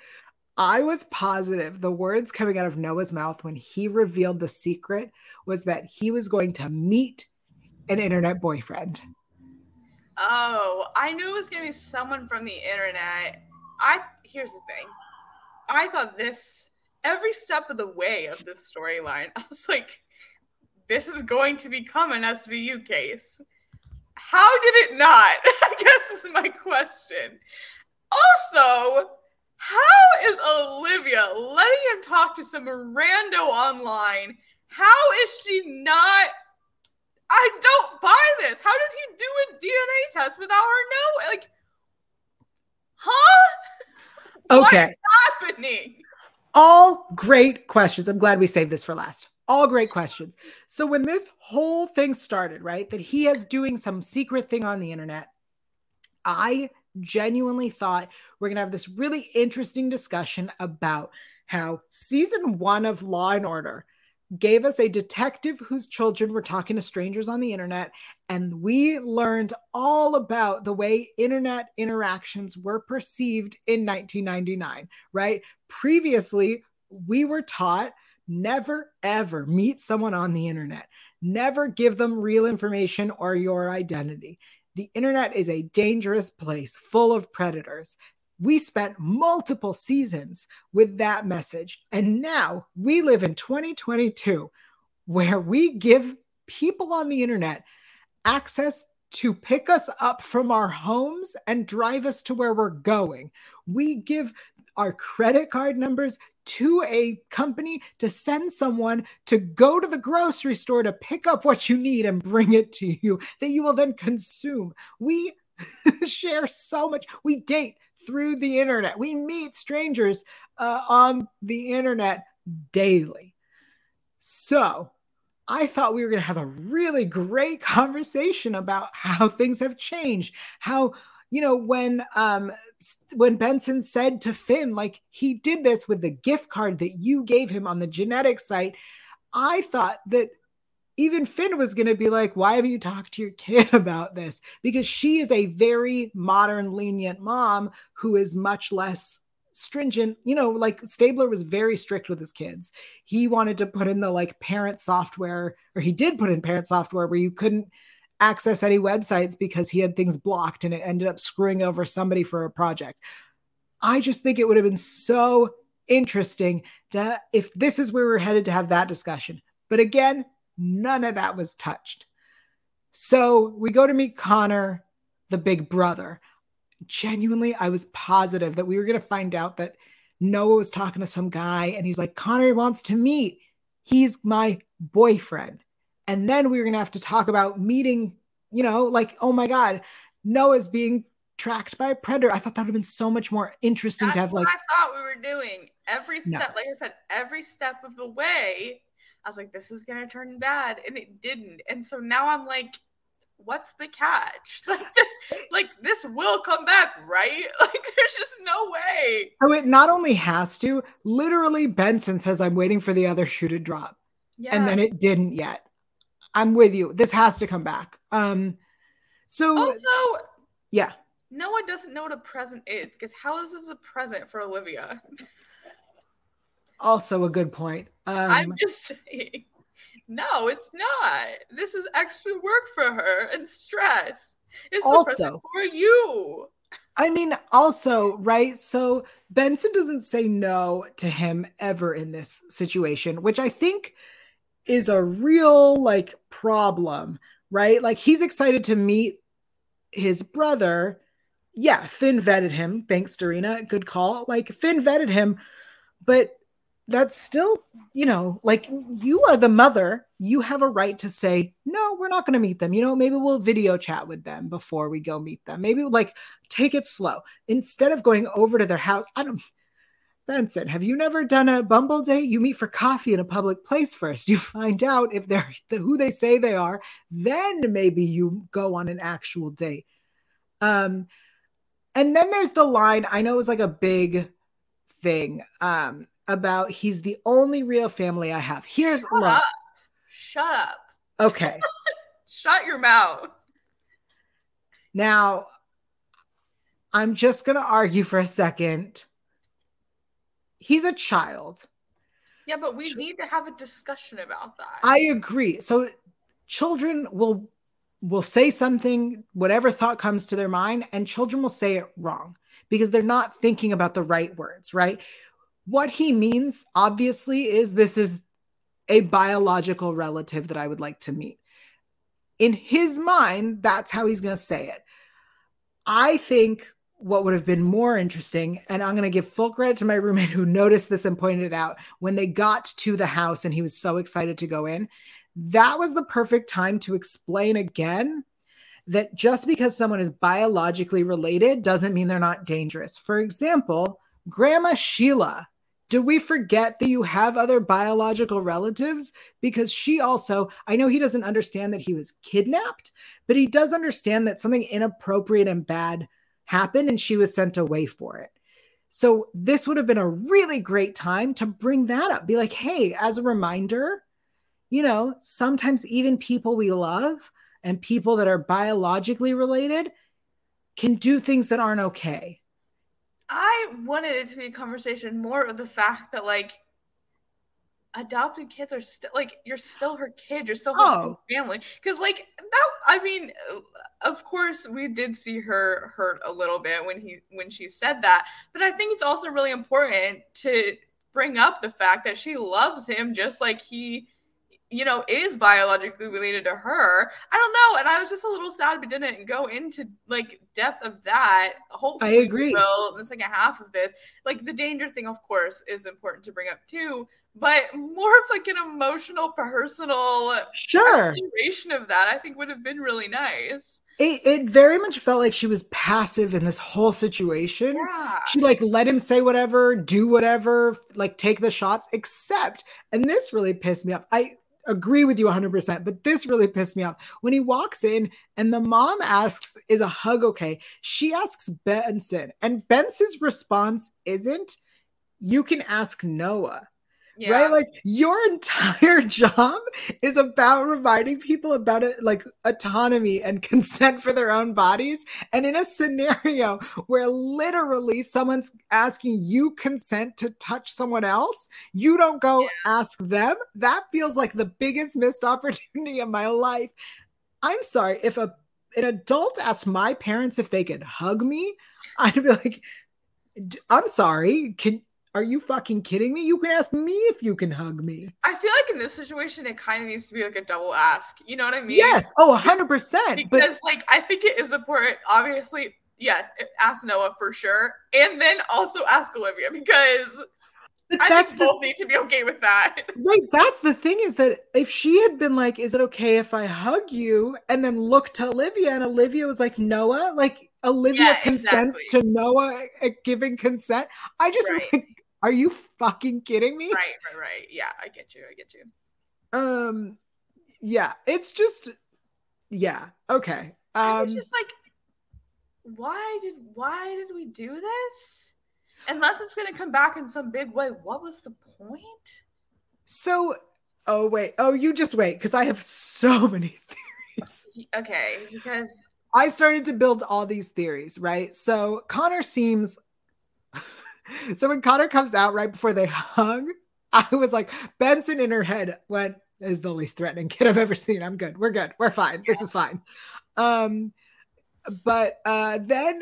[SPEAKER 1] I was positive the words coming out of Noah's mouth when he revealed the secret was that he was going to meet an internet boyfriend.
[SPEAKER 2] Oh, I knew it was going to be someone from the internet. I here's the thing. I thought this every step of the way of this storyline. I was like, this is going to become an SVU case. How did it not? I guess is my question. Also, how is Olivia letting him talk to some rando online? How is she not? I don't buy this. How did he do a DNA test without her knowing? Like, huh?
[SPEAKER 1] Okay.
[SPEAKER 2] What's happening?
[SPEAKER 1] All great questions. I'm glad we saved this for last. All great questions. So when this whole thing started, right, that he is doing some secret thing on the internet, I genuinely thought we're going to have this really interesting discussion about how season 1 of Law and Order gave us a detective whose children were talking to strangers on the internet and we learned all about the way internet interactions were perceived in 1999 right? Previously we were taught never ever meet someone on the internet. Never give them real information or your identity the internet is a dangerous place full of predators we spent multiple seasons with that message. And now we live in 2022 where we give people on the internet access to pick us up from our homes and drive us to where we're going. We give our credit card numbers to a company to send someone to go to the grocery store to pick up what you need and bring it to you that you will then consume. We share so much. We date through the internet. We meet strangers uh, on the internet daily. So I thought we were going to have a really great conversation about how things have changed. How, you know, when um, when Benson said to Finn, like he did this with the gift card that you gave him on the genetic site. I thought that even Finn was going to be like, Why have you talked to your kid about this? Because she is a very modern, lenient mom who is much less stringent. You know, like Stabler was very strict with his kids. He wanted to put in the like parent software, or he did put in parent software where you couldn't access any websites because he had things blocked and it ended up screwing over somebody for a project. I just think it would have been so interesting to if this is where we're headed to have that discussion. But again, None of that was touched. So we go to meet Connor, the big brother. Genuinely, I was positive that we were going to find out that Noah was talking to some guy and he's like, Connor wants to meet. He's my boyfriend. And then we were going to have to talk about meeting, you know, like, oh my God, Noah's being tracked by a predator. I thought that would have been so much more interesting
[SPEAKER 2] That's
[SPEAKER 1] to have like. I
[SPEAKER 2] thought we were doing every step, no. like I said, every step of the way I was like, this is gonna turn bad, and it didn't. And so now I'm like, what's the catch? Like, like this will come back, right? Like, there's just no way.
[SPEAKER 1] Oh, it not only has to, literally, Benson says, I'm waiting for the other shoe to drop. Yeah. And then it didn't yet. I'm with you. This has to come back. Um, so
[SPEAKER 2] also,
[SPEAKER 1] yeah.
[SPEAKER 2] no one doesn't know what a present is because how is this a present for Olivia?
[SPEAKER 1] Also, a good point. Um,
[SPEAKER 2] I'm just saying, no, it's not. This is extra work for her and stress. It's also for you.
[SPEAKER 1] I mean, also, right? So Benson doesn't say no to him ever in this situation, which I think is a real like problem, right? Like he's excited to meet his brother. Yeah, Finn vetted him. Thanks, Darina. Good call. Like Finn vetted him, but that's still, you know, like you are the mother. You have a right to say, no, we're not going to meet them. You know, maybe we'll video chat with them before we go meet them. Maybe like take it slow instead of going over to their house. I don't, Benson, have you never done a Bumble date? You meet for coffee in a public place first. You find out if they're who they say they are. Then maybe you go on an actual date. Um, and then there's the line. I know it was like a big thing. Um, about he's the only real family I have. Here's
[SPEAKER 2] Shut look. Up. Shut up.
[SPEAKER 1] Okay.
[SPEAKER 2] Shut your mouth.
[SPEAKER 1] Now, I'm just going to argue for a second. He's a child.
[SPEAKER 2] Yeah, but we Ch- need to have a discussion about that.
[SPEAKER 1] I agree. So children will will say something whatever thought comes to their mind and children will say it wrong because they're not thinking about the right words, right? What he means obviously is this is a biological relative that I would like to meet. In his mind, that's how he's going to say it. I think what would have been more interesting, and I'm going to give full credit to my roommate who noticed this and pointed it out when they got to the house and he was so excited to go in. That was the perfect time to explain again that just because someone is biologically related doesn't mean they're not dangerous. For example, Grandma Sheila do we forget that you have other biological relatives? Because she also, I know he doesn't understand that he was kidnapped, but he does understand that something inappropriate and bad happened and she was sent away for it. So this would have been a really great time to bring that up. Be like, hey, as a reminder, you know, sometimes even people we love and people that are biologically related can do things that aren't okay.
[SPEAKER 2] I wanted it to be a conversation more of the fact that like adopted kids are still like you're still her kid, you're still her oh. family. Because like that, I mean, uh, of course we did see her hurt a little bit when he when she said that, but I think it's also really important to bring up the fact that she loves him just like he you know, is biologically related to her. I don't know. And I was just a little sad we didn't go into like depth of that. Hopefully,
[SPEAKER 1] I agree.
[SPEAKER 2] will in the second half of this. Like the danger thing, of course, is important to bring up too, but more of like an emotional, personal
[SPEAKER 1] sure
[SPEAKER 2] of that, I think would have been really nice.
[SPEAKER 1] It, it very much felt like she was passive in this whole situation.
[SPEAKER 2] Yeah.
[SPEAKER 1] She like let him say whatever, do whatever, like take the shots, except, and this really pissed me off. I agree with you 100%, but this really pissed me off. When he walks in and the mom asks, Is a hug okay? She asks Benson, and Benson's response isn't, You can ask Noah. Yeah. Right? Like your entire job is about reminding people about it, like autonomy and consent for their own bodies. And in a scenario where literally someone's asking you consent to touch someone else, you don't go yeah. ask them. That feels like the biggest missed opportunity of my life. I'm sorry if a an adult asked my parents if they could hug me, I'd be like, I'm sorry. Can are you fucking kidding me? You can ask me if you can hug me.
[SPEAKER 2] I feel like in this situation, it kind of needs to be like a double ask. You know what I mean?
[SPEAKER 1] Yes. Oh, 100%.
[SPEAKER 2] Because, but... like, I think it is important. Obviously, yes, ask Noah for sure. And then also ask Olivia because but I that's think both need to be okay with that.
[SPEAKER 1] Right. That's the thing is that if she had been like, is it okay if I hug you? And then look to Olivia and Olivia was like, Noah, like Olivia yeah, consents exactly. to Noah uh, giving consent. I just right. was like, are you fucking kidding me?
[SPEAKER 2] Right, right, right. Yeah, I get you. I get you.
[SPEAKER 1] Um, yeah, it's just, yeah, okay. Um,
[SPEAKER 2] it's just like, why did why did we do this? Unless it's gonna come back in some big way. What was the point?
[SPEAKER 1] So, oh wait, oh you just wait because I have so many theories.
[SPEAKER 2] Okay, because
[SPEAKER 1] I started to build all these theories, right? So Connor seems so when Connor comes out right before they hung, I was like, Benson in her head went, is the least threatening kid I've ever seen. I'm good. We're good. We're fine. This is fine. Um, but uh, then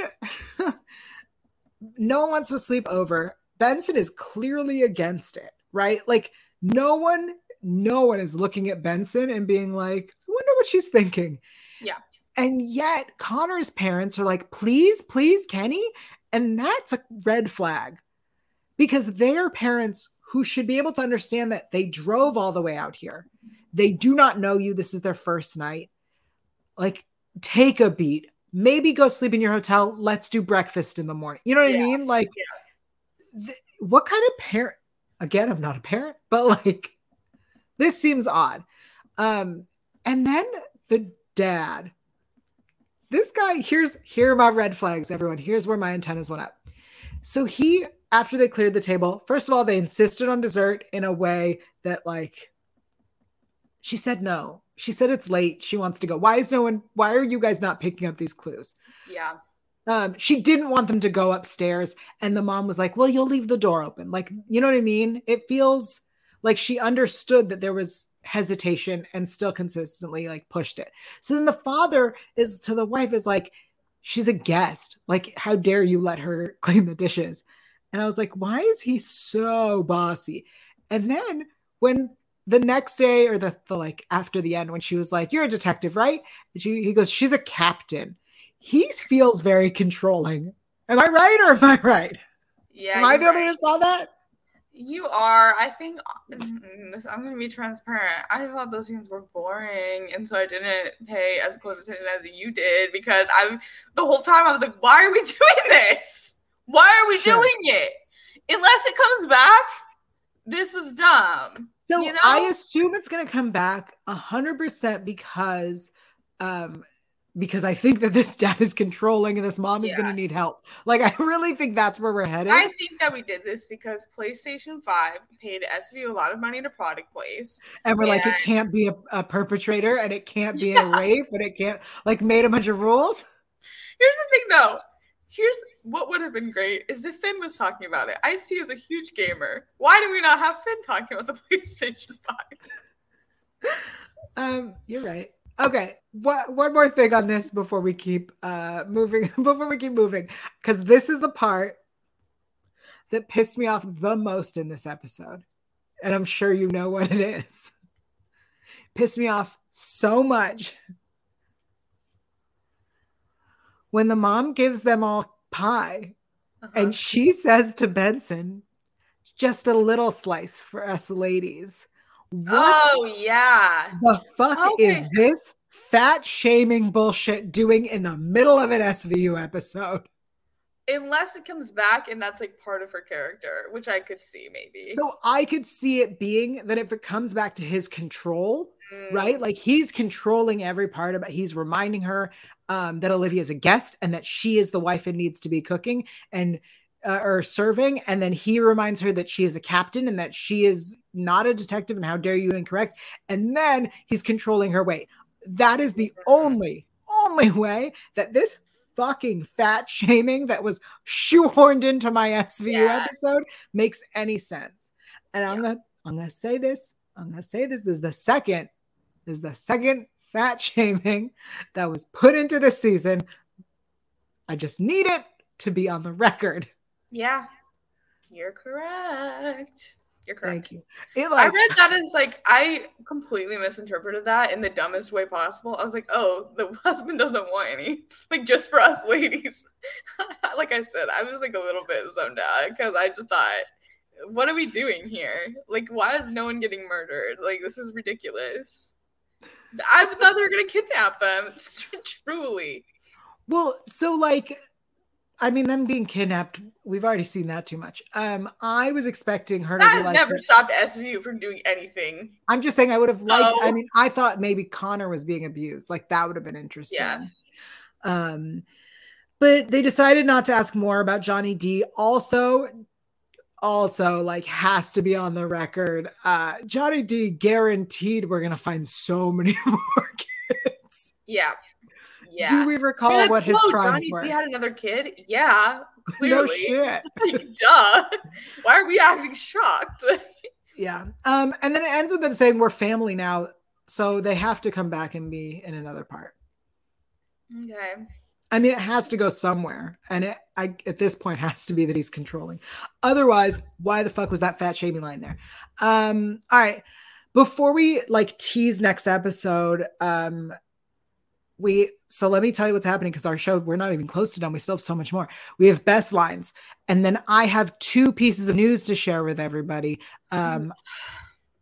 [SPEAKER 1] no one wants to sleep over. Benson is clearly against it, right? Like no one, no one is looking at Benson and being like, I wonder what she's thinking.
[SPEAKER 2] Yeah.
[SPEAKER 1] And yet Connor's parents are like, please, please, Kenny. And that's a red flag because their parents, who should be able to understand that they drove all the way out here, they do not know you. This is their first night. Like, take a beat. Maybe go sleep in your hotel. Let's do breakfast in the morning. You know what yeah. I mean? Like, yeah. th- what kind of parent? Again, I'm not a parent, but like, this seems odd. Um, and then the dad this guy here's here are my red flags everyone here's where my antennas went up so he after they cleared the table first of all they insisted on dessert in a way that like she said no she said it's late. She wants to go. Why is no one? Why are you guys not picking up these clues?
[SPEAKER 2] Yeah.
[SPEAKER 1] Um, she didn't want them to go upstairs, and the mom was like, "Well, you'll leave the door open." Like, you know what I mean? It feels like she understood that there was hesitation and still consistently like pushed it. So then the father is to the wife is like, "She's a guest. Like, how dare you let her clean the dishes?" And I was like, "Why is he so bossy?" And then when the next day or the, the like after the end when she was like, "You're a detective, right?" And she, he goes, "She's a captain." he feels very controlling. Am I right or am I right?
[SPEAKER 2] Yeah.
[SPEAKER 1] Am I the only one who saw that?
[SPEAKER 2] You are. I think mm, I'm gonna be transparent. I thought those scenes were boring, and so I didn't pay as close attention as you did because I, the whole time I was like, "Why are we doing this? Why are we
[SPEAKER 1] Sure.
[SPEAKER 2] doing it? Unless it comes back, this was dumb."
[SPEAKER 1] So
[SPEAKER 2] You know?
[SPEAKER 1] I assume it's gonna come back a hundred percent because um because I think that this dad is controlling and this mom is
[SPEAKER 2] Yeah.
[SPEAKER 1] gonna need help. Like I really think that's where we're headed.
[SPEAKER 2] I think that we did this because PlayStation Five paid SVU a lot of money to product place.
[SPEAKER 1] and we're like, it can't be a, a perpetrator and it can't be a rape and it can't like made a bunch of rules.
[SPEAKER 2] Here's the thing though. Here's what would have been great is if Finn was talking about it. Ice T is a huge gamer. Why do we not have Finn talking about the PlayStation 5?
[SPEAKER 1] Um, you're right. Okay, what one more thing on this before we keep uh moving before we keep moving because this is the part that pissed me off the most in this episode, and I'm sure you know what it is. Pissed me off so much when the mom gives them all pie
[SPEAKER 2] Uh-huh.
[SPEAKER 1] and she says to Benson, "Just a little slice for us ladies." What
[SPEAKER 2] Oh yeah.
[SPEAKER 1] the fuck
[SPEAKER 2] Okay.
[SPEAKER 1] is this fat shaming bullshit doing in the middle of an SVU episode?
[SPEAKER 2] Unless it comes back and that's like part of her character, which I could see maybe.
[SPEAKER 1] So I could see it being that if it comes back to his control,
[SPEAKER 2] Mm,
[SPEAKER 1] right? Like he's controlling every part of it. He's reminding her um, that Olivia is a guest and that she is the wife and needs to be cooking and uh, or serving. And then he reminds her that she is a captain and that she is not a detective. And how dare you incorrect? And then he's controlling her weight. That is the only, only way that this fucking fat shaming that was shoehorned into my SVU
[SPEAKER 2] Yeah.
[SPEAKER 1] episode makes any sense. And I'm gonna, I'm gonna say this. I'm gonna say this. This is the second This is the second fat shaming that was put into this season. I just need it to be on the record.
[SPEAKER 2] Yeah. You're correct. You're correct.
[SPEAKER 1] Thank you. It
[SPEAKER 2] I read that as like I completely misinterpreted that in the dumbest way possible. I was like, oh, the husband doesn't want any, like just for us ladies. like I said, I was like a little bit zoned out because I just thought, what are we doing here? Like, why is no one getting murdered? Like, this is ridiculous. I thought they were gonna kidnap them. Truly,
[SPEAKER 1] well, so like I mean, them being kidnapped, we've already seen that too much. Um, I was expecting her to
[SPEAKER 2] that
[SPEAKER 1] be
[SPEAKER 2] has
[SPEAKER 1] like,
[SPEAKER 2] never stopped SVU from doing anything.
[SPEAKER 1] I'm just saying I would have liked, I mean, I thought maybe Connor was being abused. Like that would have been interesting.
[SPEAKER 2] Yeah.
[SPEAKER 1] Um, but they decided not to ask more about Johnny D. Also, also like has to be on the record. Uh, Johnny D guaranteed we're gonna find so many more kids.
[SPEAKER 2] Yeah, yeah.
[SPEAKER 1] Do we recall
[SPEAKER 2] like,
[SPEAKER 1] what his
[SPEAKER 2] "Whoa,
[SPEAKER 1] crimes
[SPEAKER 2] Johnny
[SPEAKER 1] were?
[SPEAKER 2] D had another kid. Yeah, clearly.
[SPEAKER 1] no shit.
[SPEAKER 2] Duh. Why are we acting shocked?
[SPEAKER 1] Yeah. Um, and then it ends with them saying we're family now, so they have to come back and be in another part.
[SPEAKER 2] okay.
[SPEAKER 1] I mean, it has to go somewhere, and it, I at this point has to be that he's controlling. Otherwise, why the fuck was that fat shaming line there? Um, all right, before we like tease next episode, um, we so let me tell you what's happening because our show we're not even close to done. We still have so much more. We have best lines, and then I have two pieces of news to share with everybody. Um,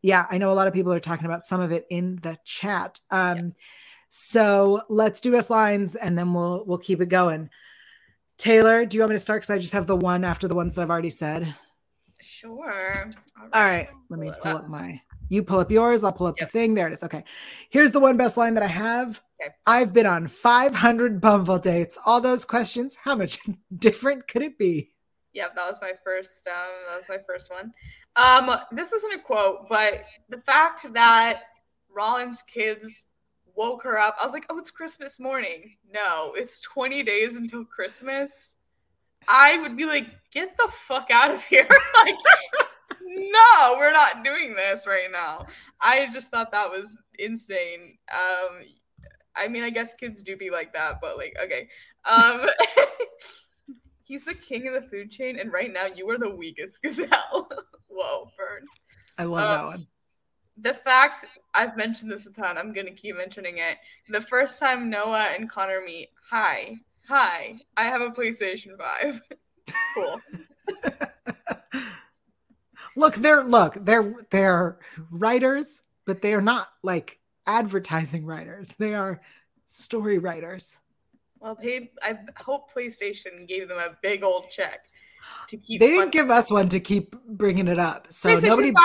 [SPEAKER 1] yeah, I know a lot of people are talking about some of it in the chat. Um, so let's do best lines, and then we'll we'll keep it going. Taylor, do you want me to start? Because I just have the one after the ones that I've already said.
[SPEAKER 2] Sure.
[SPEAKER 1] All right, let me
[SPEAKER 2] Pull
[SPEAKER 1] pull
[SPEAKER 2] up.
[SPEAKER 1] up my. You pull up yours. I'll pull up
[SPEAKER 2] Yep.
[SPEAKER 1] the thing. There it is. Okay, here's the one best line that I have.
[SPEAKER 2] Okay.
[SPEAKER 1] I've been on 500 Bumble dates. All those questions. How much different could it be?
[SPEAKER 2] Yep, that was my first. Um, that was my first one. Um, this isn't a quote, but the fact that Rollins' kids woke her up. I was like, oh, it's Christmas morning. No, it's 20 days until Christmas. I would be like, get the fuck out of here. like, no, we're not doing this right now. I just thought that was insane. Um, I mean, I guess kids do be like that, but like, okay. Um, he's the king of the food chain, and right now you are the weakest gazelle. Whoa, burn.
[SPEAKER 1] I love um, that one.
[SPEAKER 2] The fact I've mentioned this a ton, I'm gonna keep mentioning it. The first time Noah and Connor meet, hi, hi, I have a PlayStation 5. cool.
[SPEAKER 1] look, they're look, they're they're writers, but they are not like advertising writers. They are story writers.
[SPEAKER 2] Well, they, I hope PlayStation gave them a big old check
[SPEAKER 1] to keep. They didn't give us one to keep bringing it up. So nobody. 5,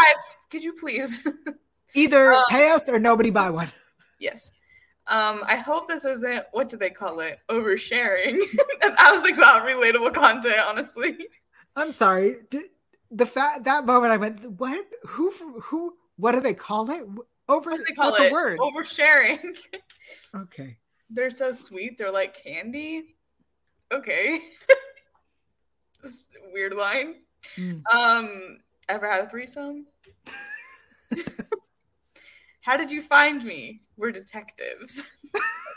[SPEAKER 2] could you please?
[SPEAKER 1] either um, pay us or nobody buy one.
[SPEAKER 2] Yes. Um, I hope this isn't what do they call it? Oversharing. I was like, wow, relatable content, honestly.
[SPEAKER 1] I'm sorry. the fact that moment I went, what? Who? Who? What do they call it? Over. What they call what's it? a word?
[SPEAKER 2] Oversharing.
[SPEAKER 1] okay.
[SPEAKER 2] They're so sweet. They're like candy. Okay. this weird line. Mm. Um, ever had a threesome? How did you find me? We're detectives.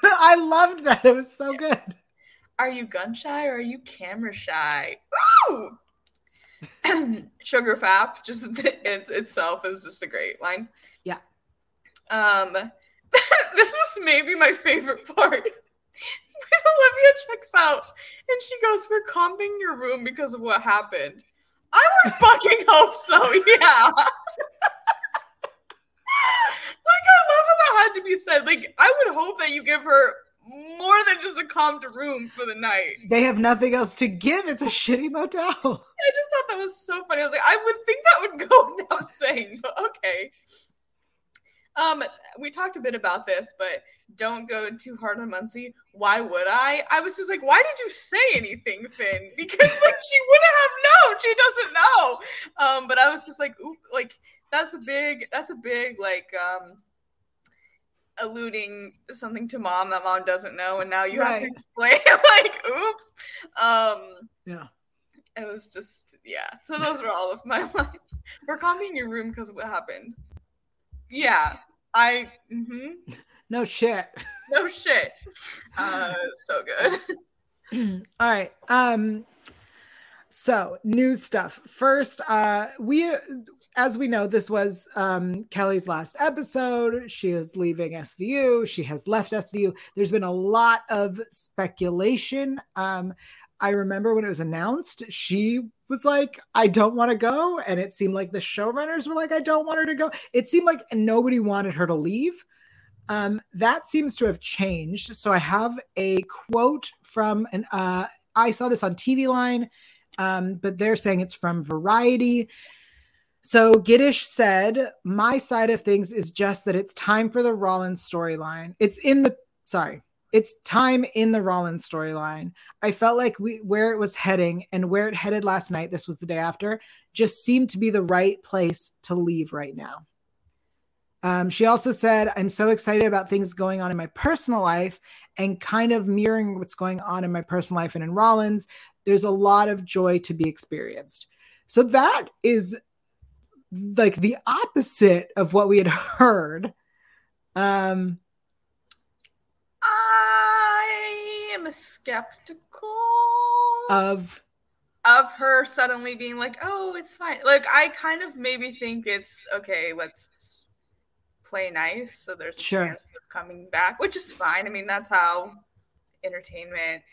[SPEAKER 1] I loved that. It was so good.
[SPEAKER 2] Are you gun shy or are you camera shy? Ooh! Sugar Fap, just it, itself is just a great line.
[SPEAKER 1] Yeah.
[SPEAKER 2] Um, this was maybe my favorite part. when Olivia checks out and she goes, We're comping your room because of what happened. I would fucking hope so, yeah. like I love how that had to be said. Like I would hope that you give her more than just a comped room for the night.
[SPEAKER 1] They have nothing else to give. It's a shitty motel. I
[SPEAKER 2] just thought that was so funny. I was like, I would think that would go without saying, but okay. Um, we talked a bit about this, but don't go too hard on Muncy. Why would I? I was just like, why did you say anything, Finn? Because like she wouldn't have known. She doesn't know. Um, but I was just like, oop, like that's a big, that's a big like um alluding something to mom that mom doesn't know, and now you right. have to explain like, oops. Um,
[SPEAKER 1] yeah.
[SPEAKER 2] It was just yeah. So those were all of my lines. We're calming your room because of what happened. Yeah, I. Mm-hmm.
[SPEAKER 1] No shit.
[SPEAKER 2] No shit. Uh, so
[SPEAKER 1] good. All right. Um. So new stuff. First, uh, we, as we know, this was um Kelli's last episode. She is leaving SVU. She has left SVU. There's been a lot of speculation. Um, I remember when it was announced, she was like, I don't want to go. And it seemed like the showrunners were like, I don't want her to go. It seemed like nobody wanted her to leave. Um, that seems to have changed. So I have a quote from an, uh, I saw this on TV line, um, but they're saying it's from Variety. So Giddish said, My side of things is just that it's time for the Rollins storyline. It's in the, sorry, it's time in the Rollins storyline. I felt like we where it was heading and where it headed last night, this was the day after, just seemed to be the right place to leave right now. Um, she also said, I'm so excited about things going on in my personal life and kind of mirroring what's going on in my personal life and in Rollins. There's a lot of joy to be experienced. So that is like the opposite of what we had heard. Um,
[SPEAKER 2] I am skeptical
[SPEAKER 1] of
[SPEAKER 2] of her suddenly being like, "Oh, it's fine." Like I kind of maybe think it's okay. Let's play nice, so there's a sure. chance of coming back, which is fine. I mean, that's how entertainment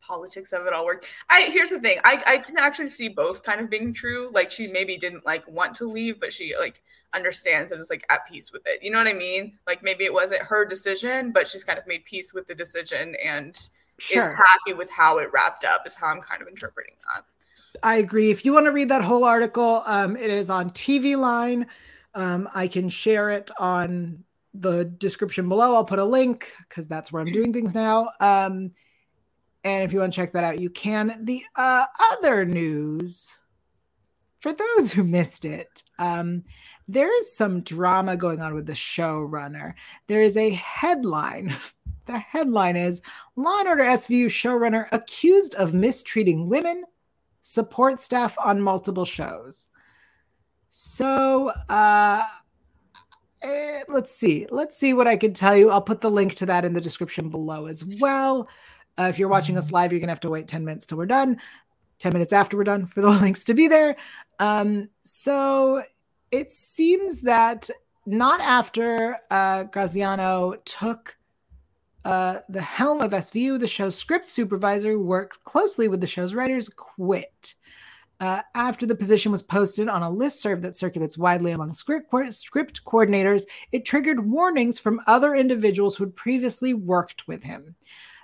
[SPEAKER 2] politics of it all work. I here's the thing. I I can actually see both kind of being true. Like she maybe didn't like want to leave, but she like understands and is like at peace with it. You know what I mean? Like maybe it wasn't her decision, but she's kind of made peace with the decision and sure. is happy with how it wrapped up. Is how I'm kind of interpreting that.
[SPEAKER 1] I agree. If you want to read that whole article, um, it is on TV Line. Um, I can share it on the description below. I'll put a link because that's where I'm doing things now. Um, and if you want to check that out, you can. The uh, other news, for those who missed it, um, there is some drama going on with the showrunner. There is a headline. the headline is Law and Order SVU showrunner accused of mistreating women, support staff on multiple shows. So, uh, eh, let's see. Let's see what I can tell you. I'll put the link to that in the description below as well. Uh, if you're watching us mm-hmm. live, you're going to have to wait 10 minutes till we're done. 10 minutes after we're done for the links to be there. Um, so it seems that not after uh, Graziano took uh, the helm of SVU, the show's script supervisor who worked closely with the show's writers quit. Uh, after the position was posted on a list serve that circulates widely among script, script coordinators, it triggered warnings from other individuals who had previously worked with him.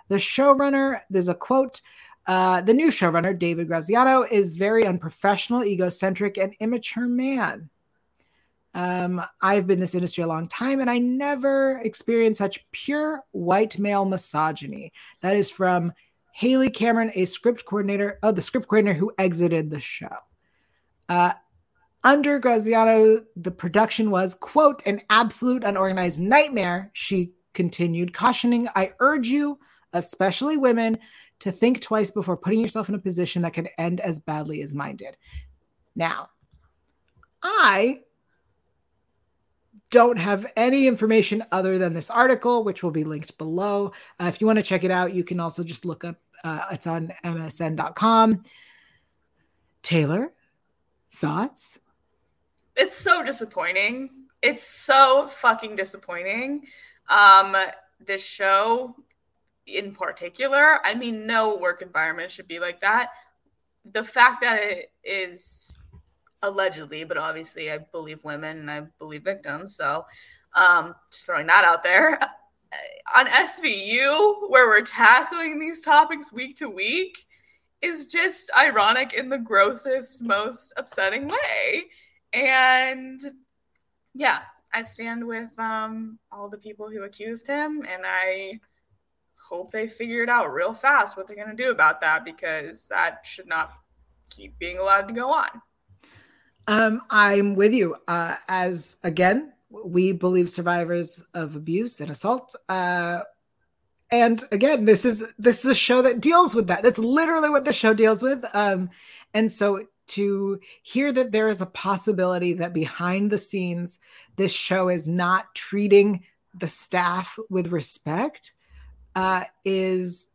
[SPEAKER 1] The showrunner, there's a quote uh, the new showrunner, David Graziano, is very unprofessional, egocentric, and immature man. Um, I've been in this industry a long time and I never experienced such pure white male misogyny. That is from Haley Cameron, a script coordinator, oh, the script coordinator who exited the show. Uh, under Graziano, the production was, quote, an absolute unorganized nightmare, she continued, cautioning, I urge you, especially women, to think twice before putting yourself in a position that could end as badly as mine did. Now, I don't have any information other than this article, which will be linked below. Uh, if you want to check it out, you can also just look up, uh, it's on msn.com. Taylor, thoughts?
[SPEAKER 2] It's so disappointing. It's so fucking disappointing. Um, this show in particular. I mean, no work environment should be like that. The fact that it is allegedly, but obviously I believe women and I believe victims. So um, just throwing that out there. On SVU, where we're tackling these topics week to week, is just ironic in the grossest, most upsetting way. And yeah, I stand with um, all the people who accused him, and I hope they figure it out real fast what they're going to do about that because that should not keep being allowed to go on.
[SPEAKER 1] Um, I'm with you. Uh, as again, we believe survivors of abuse and assault. Uh, and again, this is this is a show that deals with that. That's literally what the show deals with. Um, and so to hear that there is a possibility that behind the scenes, this show is not treating the staff with respect uh, is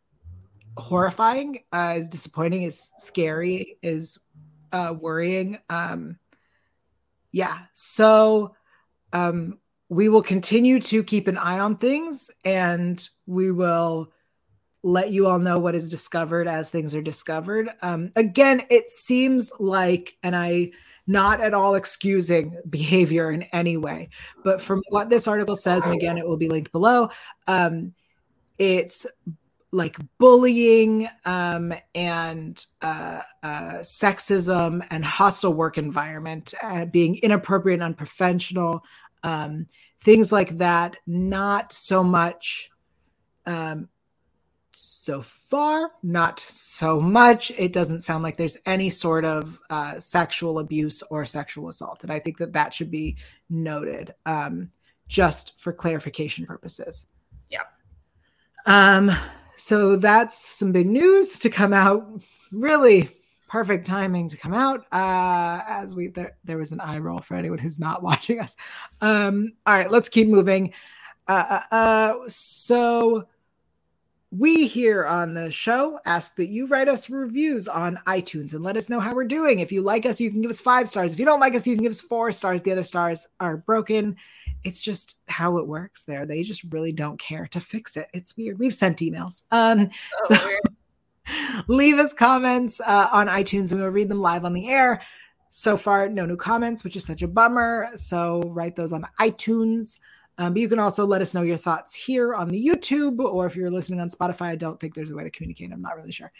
[SPEAKER 1] horrifying, uh, is disappointing, is scary, is uh, worrying. Um, yeah, so um, we will continue to keep an eye on things and we will let you all know what is discovered as things are discovered. Um, again, it seems like, and I not at all excusing behavior in any way, but from what this article says, and again, it will be linked below, um, it's like bullying um, and uh, uh, sexism and hostile work environment, uh, being inappropriate unprofessional, um, things like that. Not so much um, so far, not so much. It doesn't sound like there's any sort of uh, sexual abuse or sexual assault. And I think that that should be noted um, just for clarification purposes. Um, so that's some big news to come out. Really perfect timing to come out. Uh, as we there, there was an eye roll for anyone who's not watching us. Um, all right, let's keep moving. Uh, uh, uh so we here on the show ask that you write us reviews on iTunes and let us know how we're doing. If you like us, you can give us five stars. If you don't like us, you can give us four stars. The other stars are broken. It's just how it works there. They just really don't care to fix it. It's weird. We've sent emails. Um, oh, so leave us comments uh, on iTunes and we'll read them live on the air. So far, no new comments, which is such a bummer. So write those on iTunes. Um, but you can also let us know your thoughts here on the YouTube, or if you're listening on Spotify, I don't think there's a way to communicate. I'm not really sure.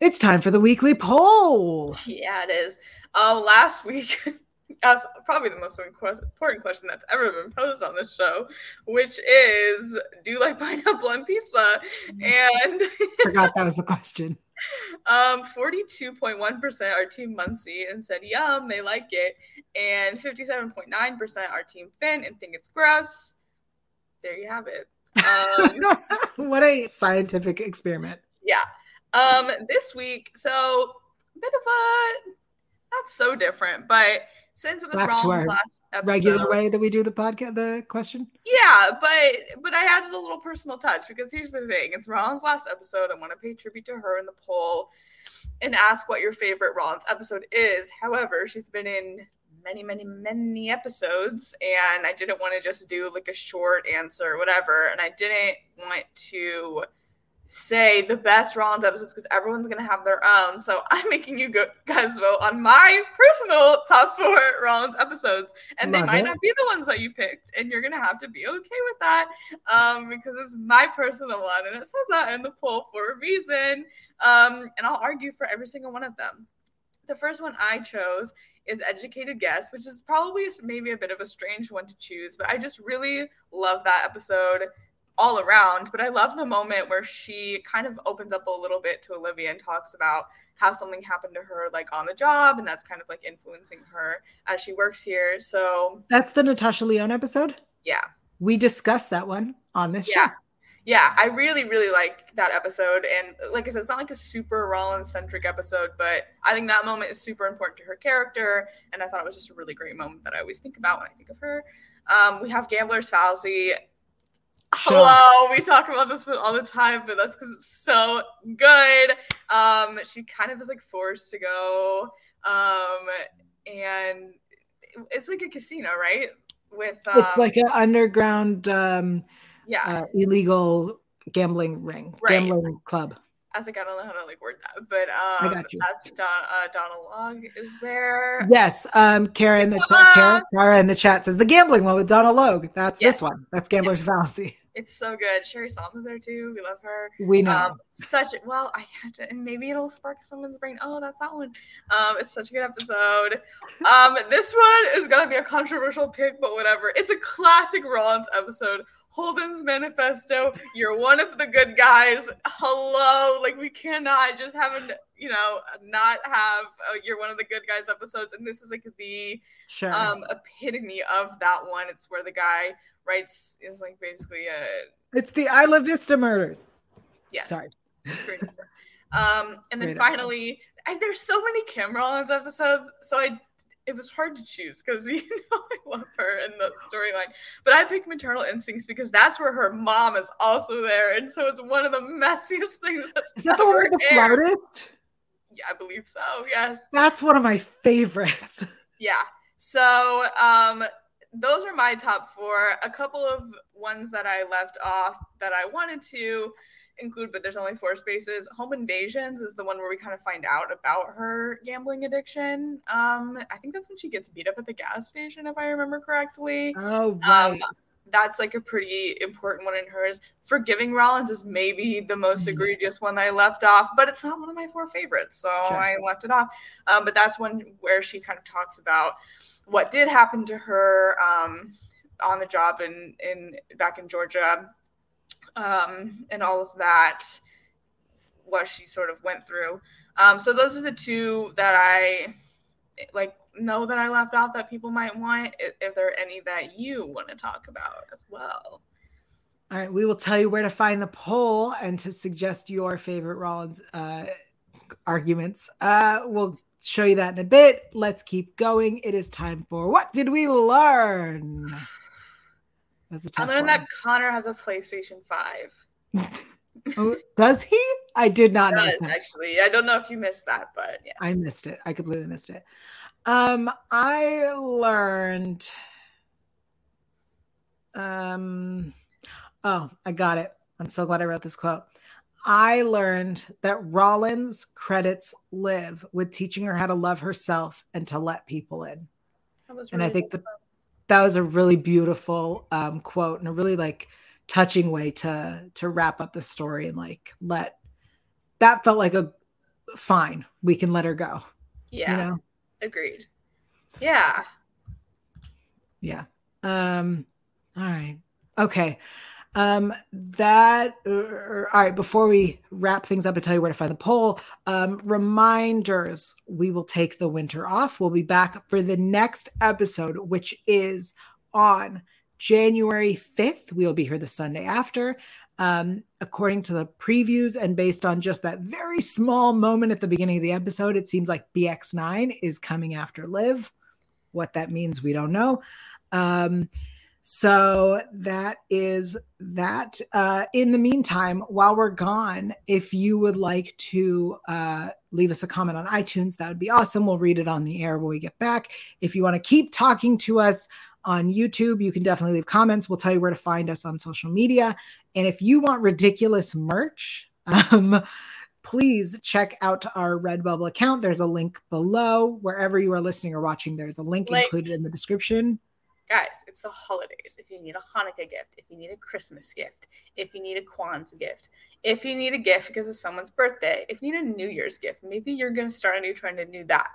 [SPEAKER 1] It's time for the weekly poll.
[SPEAKER 2] Yeah, it is. Uh, last week, asked probably the most important question that's ever been posed on this show, which is, do you like pineapple on pizza?
[SPEAKER 1] And forgot that was the question.
[SPEAKER 2] Um, 42.1% are Team Muncy and said, yum, they like it. And 57.9% are Team Finn and think it's gross. There you have it.
[SPEAKER 1] Um, what a scientific experiment.
[SPEAKER 2] Yeah. Um, this week, so a bit of a not so different, but since it was
[SPEAKER 1] Back
[SPEAKER 2] Rollins last episode,
[SPEAKER 1] Regular way that we do the podcast, the question.
[SPEAKER 2] yeah, but but I added a little personal touch because here's the thing: it's Rollins' last episode. I want to pay tribute to her in the poll and ask what your favorite Rollins episode is. However, she's been in many, many, many episodes, and I didn't want to just do like a short answer or whatever, and I didn't want to say the best Rollins episodes because everyone's gonna have their own. So I'm making you go- guys vote on my personal top four Rollins episodes, and
[SPEAKER 1] Love
[SPEAKER 2] they might
[SPEAKER 1] it.
[SPEAKER 2] not be the ones that you picked, and you're gonna have to be okay with that um, because it's my personal one, and it says that in the poll for a reason. Um, and I'll argue for every single one of them. The first one I chose is Educated Guess, which is probably maybe a bit of a strange one to choose, but I just really love that episode all around. But I love the moment where she kind of opens up a little bit to Olivia and talks about how something happened to her, like on the job, and that's kind of like influencing her as she works here. So,
[SPEAKER 1] That's the Natasha Lyonne episode.
[SPEAKER 2] yeah.
[SPEAKER 1] We discussed that one on this
[SPEAKER 2] Yeah.
[SPEAKER 1] show.
[SPEAKER 2] yeah, I really, really like that episode. And like I said, it's not like a super Rollins centric episode, but I think that moment is super important to her character. And I thought it was just a really great moment that I always think about when I think of her. Um, we have Gambler's Fallacy.
[SPEAKER 1] Sure.
[SPEAKER 2] Hello, we talk about this all the time, but that's because it's so good. Um, she kind of is like forced to go. Um, and it's like a casino, right? With um,
[SPEAKER 1] it's like an underground, um,
[SPEAKER 2] yeah.
[SPEAKER 1] uh, illegal gambling ring,
[SPEAKER 2] Right.
[SPEAKER 1] gambling club.
[SPEAKER 2] I was like, I don't know how to like word that, but um,
[SPEAKER 1] got you.
[SPEAKER 2] that's Don, uh, Donal Logue is there.
[SPEAKER 1] Yes, um, Kara in the chat,
[SPEAKER 2] Ah!
[SPEAKER 1] Kara, in the chat says the gambling one with Donal Logue. That's
[SPEAKER 2] Yes.
[SPEAKER 1] this one. That's Gambler's Fallacy.
[SPEAKER 2] It's so good. Sherri Saum is there too. We love her.
[SPEAKER 1] We know.
[SPEAKER 2] Um, such well, I had to, and maybe it'll spark someone's brain. Oh, that's that one. Um, it's such a good episode. Um, this one is gonna be a controversial pick, but whatever. It's a classic Rollins episode. Holden's manifesto. You're one of the good guys. Hello, like we cannot just have an you know not have uh, you're one of the good guys episodes, and this is like the
[SPEAKER 1] sure.
[SPEAKER 2] um epitome of that one. It's where the guy writes is like basically a
[SPEAKER 1] it's the Isla Vista murders.
[SPEAKER 2] yes.
[SPEAKER 1] Sorry.
[SPEAKER 2] Um, and then
[SPEAKER 1] Great
[SPEAKER 2] finally, I, there's so many Kim Rollins episodes, so I it was hard to choose because you know I love her in the storyline. But I picked Maternal Instincts because that's where her mom is also there, and so it's one of the messiest things that's
[SPEAKER 1] Is that the one with the flautist?
[SPEAKER 2] Yeah, I believe so. Yes.
[SPEAKER 1] That's one of my favorites.
[SPEAKER 2] Yeah. So um those are my top four. A couple of ones that I left off that I wanted to include, but there's only four spaces. Home Invasions is the one where we kind of find out about her gambling addiction. Um, I think that's when she gets beat up at the gas station, if I remember correctly.
[SPEAKER 1] Oh,
[SPEAKER 2] Um, that's like a pretty important one in hers. Forgiving Rollins is maybe the most
[SPEAKER 1] Mhm.
[SPEAKER 2] egregious one I left off, but it's not one of my four favorites, so
[SPEAKER 1] Sure.
[SPEAKER 2] I left it off. Um, but that's one where she kind of talks about what did happen to her um, on the job in in back in Georgia, um, and all of that, what she sort of went through. Um, so those are the two that I like know that I left out that people might want. If, if there are any that you want to talk about as well.
[SPEAKER 1] All right, we will tell you where to find the poll and to suggest your favorite Rollins uh, arguments. Uh, we'll show you that in a bit. Let's keep going. It is time for what did we learn? That's a
[SPEAKER 2] I
[SPEAKER 1] tough
[SPEAKER 2] learned
[SPEAKER 1] one.
[SPEAKER 2] that Connor has a PlayStation Five.
[SPEAKER 1] Oh, does he? I did not know.
[SPEAKER 2] Does
[SPEAKER 1] that.
[SPEAKER 2] actually. I don't know if you missed that, but yeah.
[SPEAKER 1] I missed it. I completely missed it. Um, I learned. Um, oh, I got it. I'm so glad I wrote this quote. I learned that Rollins credits Liv with teaching her how to love herself and to let people in.
[SPEAKER 2] That was
[SPEAKER 1] And I think
[SPEAKER 2] good.
[SPEAKER 1] That was a really beautiful um, quote and a really like touching way to to wrap up the story and like let that felt like a fine. We can let her go.
[SPEAKER 2] yeah,
[SPEAKER 1] You know.
[SPEAKER 2] agreed. Yeah.
[SPEAKER 1] Yeah. Um, all right. Okay. Um, that uh, all right. Before we wrap things up and tell you where to find the poll, um, reminders: we will take the winter off. We'll be back for the next episode, which is on January fifth. We'll be here the Sunday after. Um, according to the previews and based on just that very small moment at the beginning of the episode, it seems like BX9 is coming after Liv. What that means, we don't know. Um, so that is that. Uh, in the meantime, while we're gone, if you would like to uh, leave us a comment on iTunes, that would be awesome. We'll read it on the air when we get back. If you want to keep talking to us on YouTube, you can definitely leave comments. We'll tell you where to find us on social media. And if you want ridiculous merch, um, please check out our Redbubble account. There's a link below. Wherever you are listening or watching, there's a link like, included in the description.
[SPEAKER 2] Guys, it's the holidays. If you need a Hanukkah gift, if you need a Christmas gift, if you need a Kwanzaa gift, if you need a gift because it's someone's birthday, if you need a New Year's gift, maybe you're going to start a new trend and do that.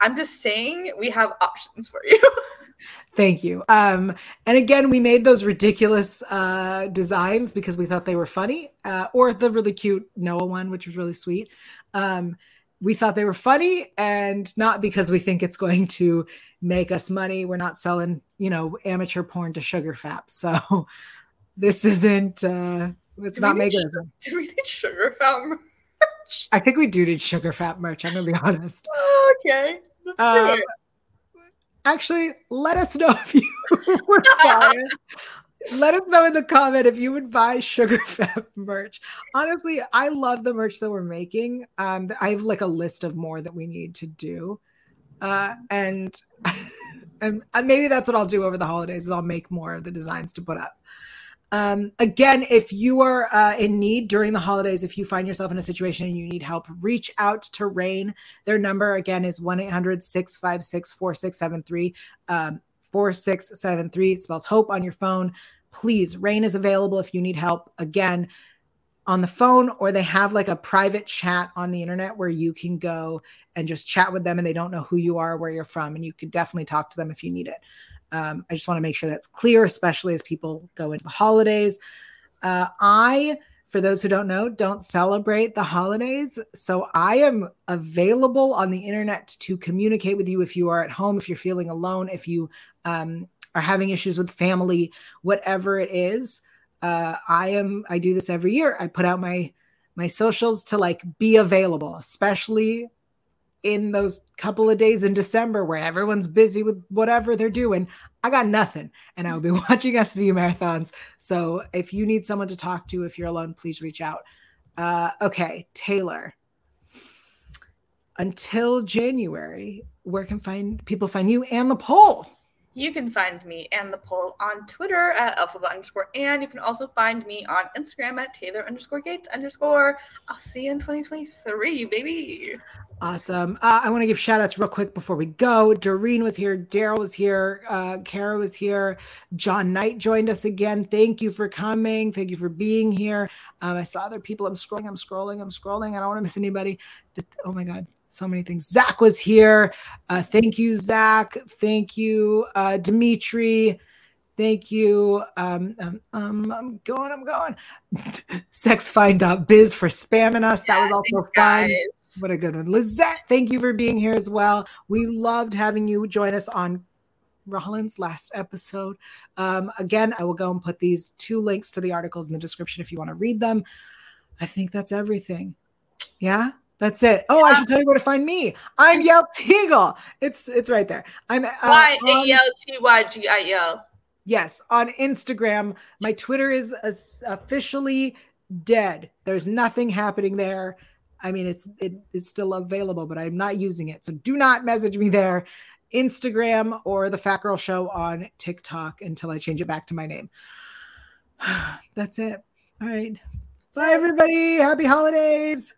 [SPEAKER 2] I'm just saying we have options for you.
[SPEAKER 1] Thank you. Um, and again, we made those ridiculous uh, designs because we thought they were funny, uh, or the really cute Noah one, which was really sweet. Um, we thought they were funny and not because we think it's going to make us money. We're not selling, you know, amateur porn to sugar fap. So this isn't uh it's do not making us.
[SPEAKER 2] Do we need sugar fap merch?
[SPEAKER 1] I think we do need sugar fap merch. I'm gonna be honest.
[SPEAKER 2] okay. Let's um, do it.
[SPEAKER 1] Actually, let us know if you buy it. Let us know in the comment if you would buy Sugar Fap merch. Honestly, I love the merch that we're making. Um, I have like a list of more that we need to do, uh, and and maybe that's what I'll do over the holidays. Is I'll make more of the designs to put up. Um, again, if you are uh, in need during the holidays, if you find yourself in a situation and you need help, reach out to RAINN. Their number again is 1 800 656 4673. Um, 4673. It spells hope on your phone. Please, RAINN is available if you need help. Again, on the phone, or they have like a private chat on the internet where you can go and just chat with them and they don't know who you are, where you're from, and you could definitely talk to them if you need it. Um, I just want to make sure that's clear, especially as people go into the holidays. Uh, I, for those who don't know, don't celebrate the holidays. So I am available on the internet to communicate with you if you are at home, if you're feeling alone, if you um, are having issues with family, whatever it is. Uh, I am. I do this every year. I put out my my socials to like be available, especially in those couple of days in December where everyone's busy with whatever they're doing, I got nothing. And I will be watching SVU marathons. So if you need someone to talk to, if you're alone, please reach out. Uh, okay, Taylor. Until January, where can find people find you and the poll?
[SPEAKER 2] You can find me and the poll on Twitter at Elphaba underscore and you can also find me on Instagram at Taylor underscore Gates underscore. I'll see you in 2023, baby.
[SPEAKER 1] Awesome. Uh, I want to give shout outs real quick before we go. Doreen was here, Daryl was here, uh, Kara was here, John Knight joined us again. Thank you for coming. Thank you for being here. Um, I saw other people. I'm scrolling, I'm scrolling, I'm scrolling. I don't want to miss anybody. Oh my God so many things. Zach was here. Uh, thank you, Zach. Thank you, uh, Dimitri. Thank you. Um, um, um, I'm going, I'm going. Sexfind.biz for spamming us. That was also fun. What a good one. Lizette, thank you for being here as well. We loved having you join us on Rollins' last episode. Um, again, I will go and put these two links to the articles in the description if you want to read them. I think that's everything. Yeah. That's it. Oh, yeah. I should tell you where to find me. I'm Yael Tygiel. It's it's right there. I'm uh,
[SPEAKER 2] Y A L T Y G I L.
[SPEAKER 1] Yes, on Instagram. My Twitter is officially dead. There's nothing happening there. I mean, it's it is still available, but I'm not using it. So do not message me there. Instagram or the Fat Girl Show on TikTok until I change it back to my name. That's it. All right. Bye, everybody. Happy holidays.